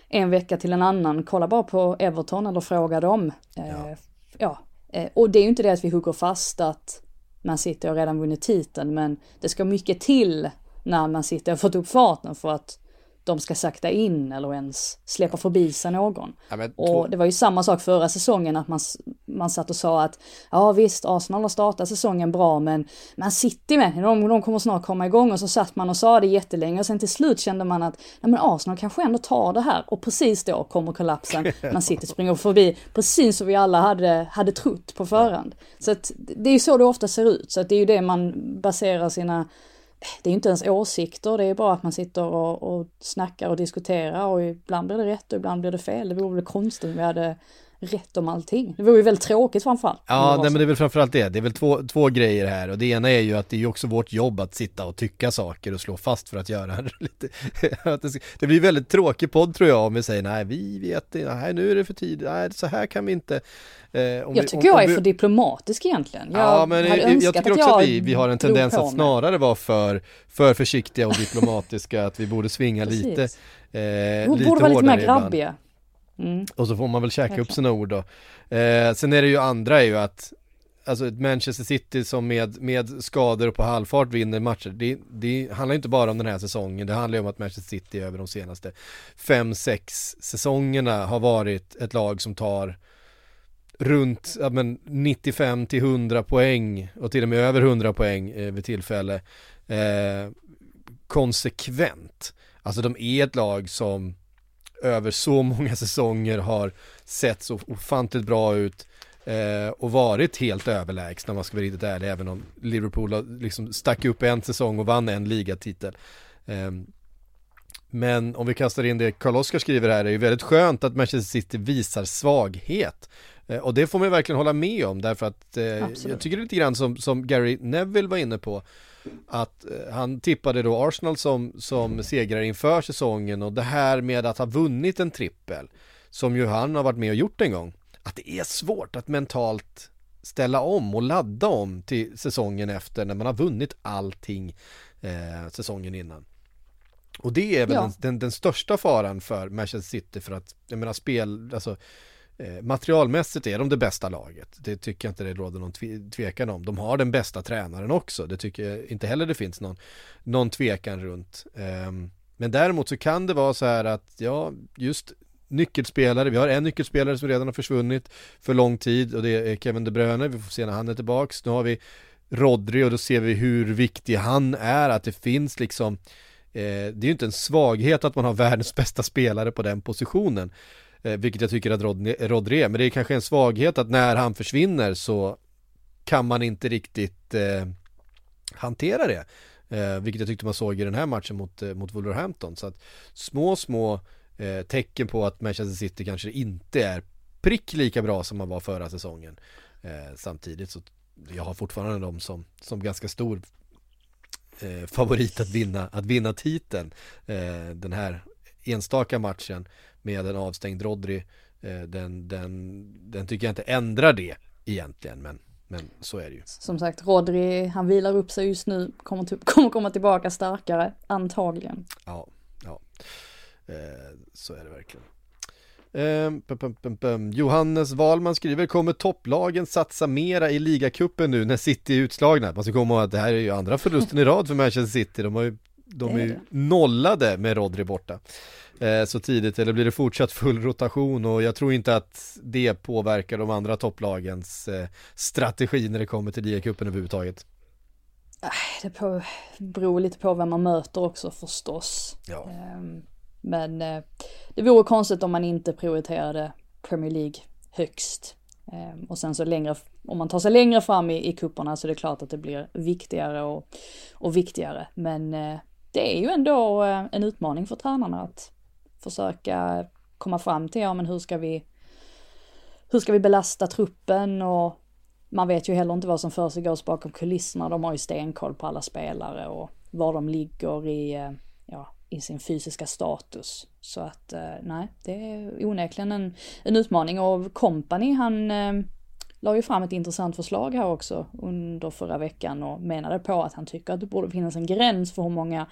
en vecka till en annan. Kolla bara på Everton eller fråga dem. Eh, ja. Eh, och det är ju inte det att vi hugger fast att Man City har redan vunnit titeln, men det ska mycket till när Man City har fått upp farten för att de ska sakta in eller ens släppa förbi sig någon. Ja, Och det var ju samma sak förra säsongen att man, man satt och sa att ja visst, Arsenal har startat säsongen bra men man City med, de, de kommer snart komma igång och så satt man och sa det jättelänge och sen till slut kände man att nej men Arsenal kanske ändå tar det här och precis då kommer kollapsen. Man City springer förbi precis som vi alla hade, hade trott på förhand. Så att det är ju så det ofta ser ut, så att det är ju det man baserar sina det är inte ens åsikter, det är bara att man sitter och, och snackar och diskuterar och ibland blir det rätt och ibland blir det fel. Det vore väl konstigt om vi hade rätt om allting. Det vore ju väldigt tråkigt framförallt. Ja, nej, men det är väl framförallt det. Det är väl två, två grejer här och det ena är ju att det är ju också vårt jobb att sitta och tycka saker och slå fast för att göra lite, det, blir väldigt tråkig podd tror jag om vi säger nej vi vet inte, nej nu är det för tidigt, nej så här kan vi inte. Eh, om vi- Jag tycker om- jag är vi- för diplomatisk egentligen. Jag Ja men jag, jag tycker att också jag att vi, vi har en tendens att snarare vara för, för försiktiga och diplomatiska, att vi borde svinga lite, eh, Borde lite vara lite mer grabbiga. Mm. Och så får man väl käka upp sina ord då. Eh, sen är det ju andra är ju att Alltså ett Manchester City som med, med skador och på halvfart vinner matcher det, det handlar inte bara om den här säsongen Det handlar ju om att Manchester City över de senaste 5-6 säsongerna har varit ett lag som tar runt ja, men 95 till 100 poäng och till och med över 100 poäng eh, vid tillfälle eh, konsekvent. Alltså de är ett lag som över så många säsonger har sett så ofantligt bra ut eh, och varit helt överlägsna om man ska vara riktigt ärlig även om Liverpool har liksom stack upp en säsong och vann en ligatitel. Eh, men om vi kastar in det Karl-Oskar skriver här, det är ju väldigt skönt att Manchester City visar svaghet. Eh, Och det får man verkligen hålla med om därför att eh, jag tycker det är lite grann som, som Gary Neville var inne på att eh, han tippade då Arsenal som, som segrare inför säsongen och det här med att ha vunnit en trippel som ju han har varit med och gjort en gång att det är svårt att mentalt ställa om och ladda om till säsongen efter när man har vunnit allting eh, säsongen innan. Och det är väl Ja. den, den, den största faran för Manchester City för att, jag menar spel, alltså eh, materialmässigt är de det bästa laget. Det tycker jag inte det råder någon tve, tvekan om. De har den bästa tränaren också. Det tycker jag inte heller det finns någon, någon tvekan runt. Ehm, men däremot så kan det vara så här att, ja, just nyckelspelare, vi har en nyckelspelare som redan har försvunnit för lång tid och det är Kevin De Bruyne, vi får se när han är tillbaks. Nu har vi Rodri och då ser vi hur viktig han är, att det finns liksom eh, det är ju inte en svaghet att man har världens bästa spelare på den positionen Eh, vilket jag tycker att Rodri, Rodri är, men det är kanske en svaghet att när han försvinner så kan man inte riktigt eh, hantera det. Eh, vilket jag tyckte man såg i den här matchen mot, eh, mot Wolverhampton. Så att små små eh, tecken på att Manchester City kanske inte är prick lika bra som man var förra säsongen. Eh, samtidigt så jag har fortfarande dem som, som ganska stor eh, favorit att vinna, att vinna titeln eh, den här enstaka matchen med en avstängd Rodri eh, den, den, den tycker jag inte ändrar det egentligen men, men så är det ju Som sagt, Rodri, han vilar upp sig just nu, kommer, typ, kommer komma tillbaka starkare, antagligen. Ja, ja. Eh, så är det verkligen. Eh, pum. Johannes Wahlman skriver, kommer topplagen satsa mera i ligacupen nu när City är utslagna? Man ska komma ihåg att det här är ju andra förlusten i rad för Manchester City. De, har ju, de är ju nollade med Rodri borta. Eh, så tidigt, eller blir det fortsatt full rotation och jag tror inte att det påverkar de andra topplagens eh, strategi när det kommer till ligacupen överhuvudtaget. Det på, beror lite på vem man möter också förstås. Ja. Ehm, Men eh, det vore konstigt om man inte prioriterade Premier League högst. Ehm, Och sen så längre, om man tar sig längre fram i, i kupperna så är det klart att det blir viktigare och, och viktigare. Men eh, det är ju ändå eh, en utmaning för tränarna att försöka komma fram till, ja men hur ska vi, hur ska vi belasta truppen och man vet ju heller inte vad som försiggår bakom kulisserna. De har ju stenkoll på alla spelare och var de ligger i, eh, ja, i sin fysiska status. Så att eh, nej, det är onekligen en, en utmaning och Company han eh, la ju fram ett intressant förslag här också under förra veckan och menade på att han tycker att det borde finnas en gräns för hur många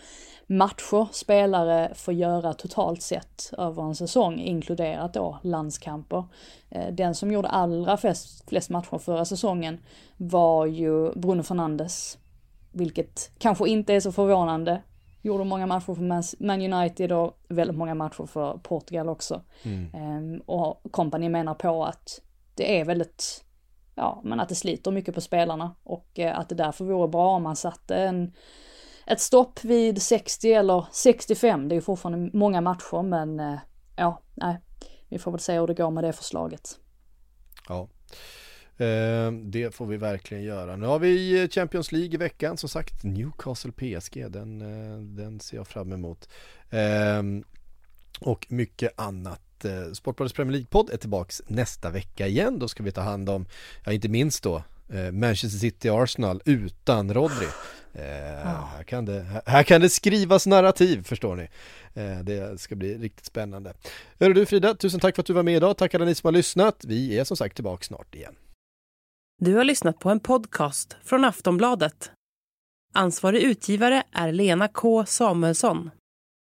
matcher spelare får göra totalt sett över en säsong, inkluderat då landskamper. Eh, Den som gjorde allra flest, flest matcher förra säsongen var ju Bruno Fernandes, vilket kanske inte är så förvånande gjorde många matcher för Man United och väldigt många matcher för Portugal också. Mm. Ehm, och kompani menar på att det är väldigt, ja men att det sliter mycket på spelarna och eh, att det därför vore bra om man satte en, ett stopp vid 60 eller 65. Det är ju fortfarande många matcher men eh, ja, nej, vi får väl se hur det går med det förslaget. Ja. Eh, det får vi verkligen göra. Nu har vi Champions League i veckan, som sagt Newcastle PSG, den, den ser jag fram emot. Ehm, och mycket annat. Eh, Sportbladets Premier League-podd är tillbaks nästa vecka igen. Då ska vi ta hand om, ja inte minst då, eh, Manchester City-Arsenal utan Rodri. Eh, här, kan det, här kan det skrivas narrativ förstår ni. Eh, det ska bli riktigt spännande. Hörru du Frida, tusen tack för att du var med idag. Tack alla ni som har lyssnat. Vi är som sagt tillbaka snart igen. Du har lyssnat på en podcast från Aftonbladet. Ansvarig utgivare är Lena K Samuelsson.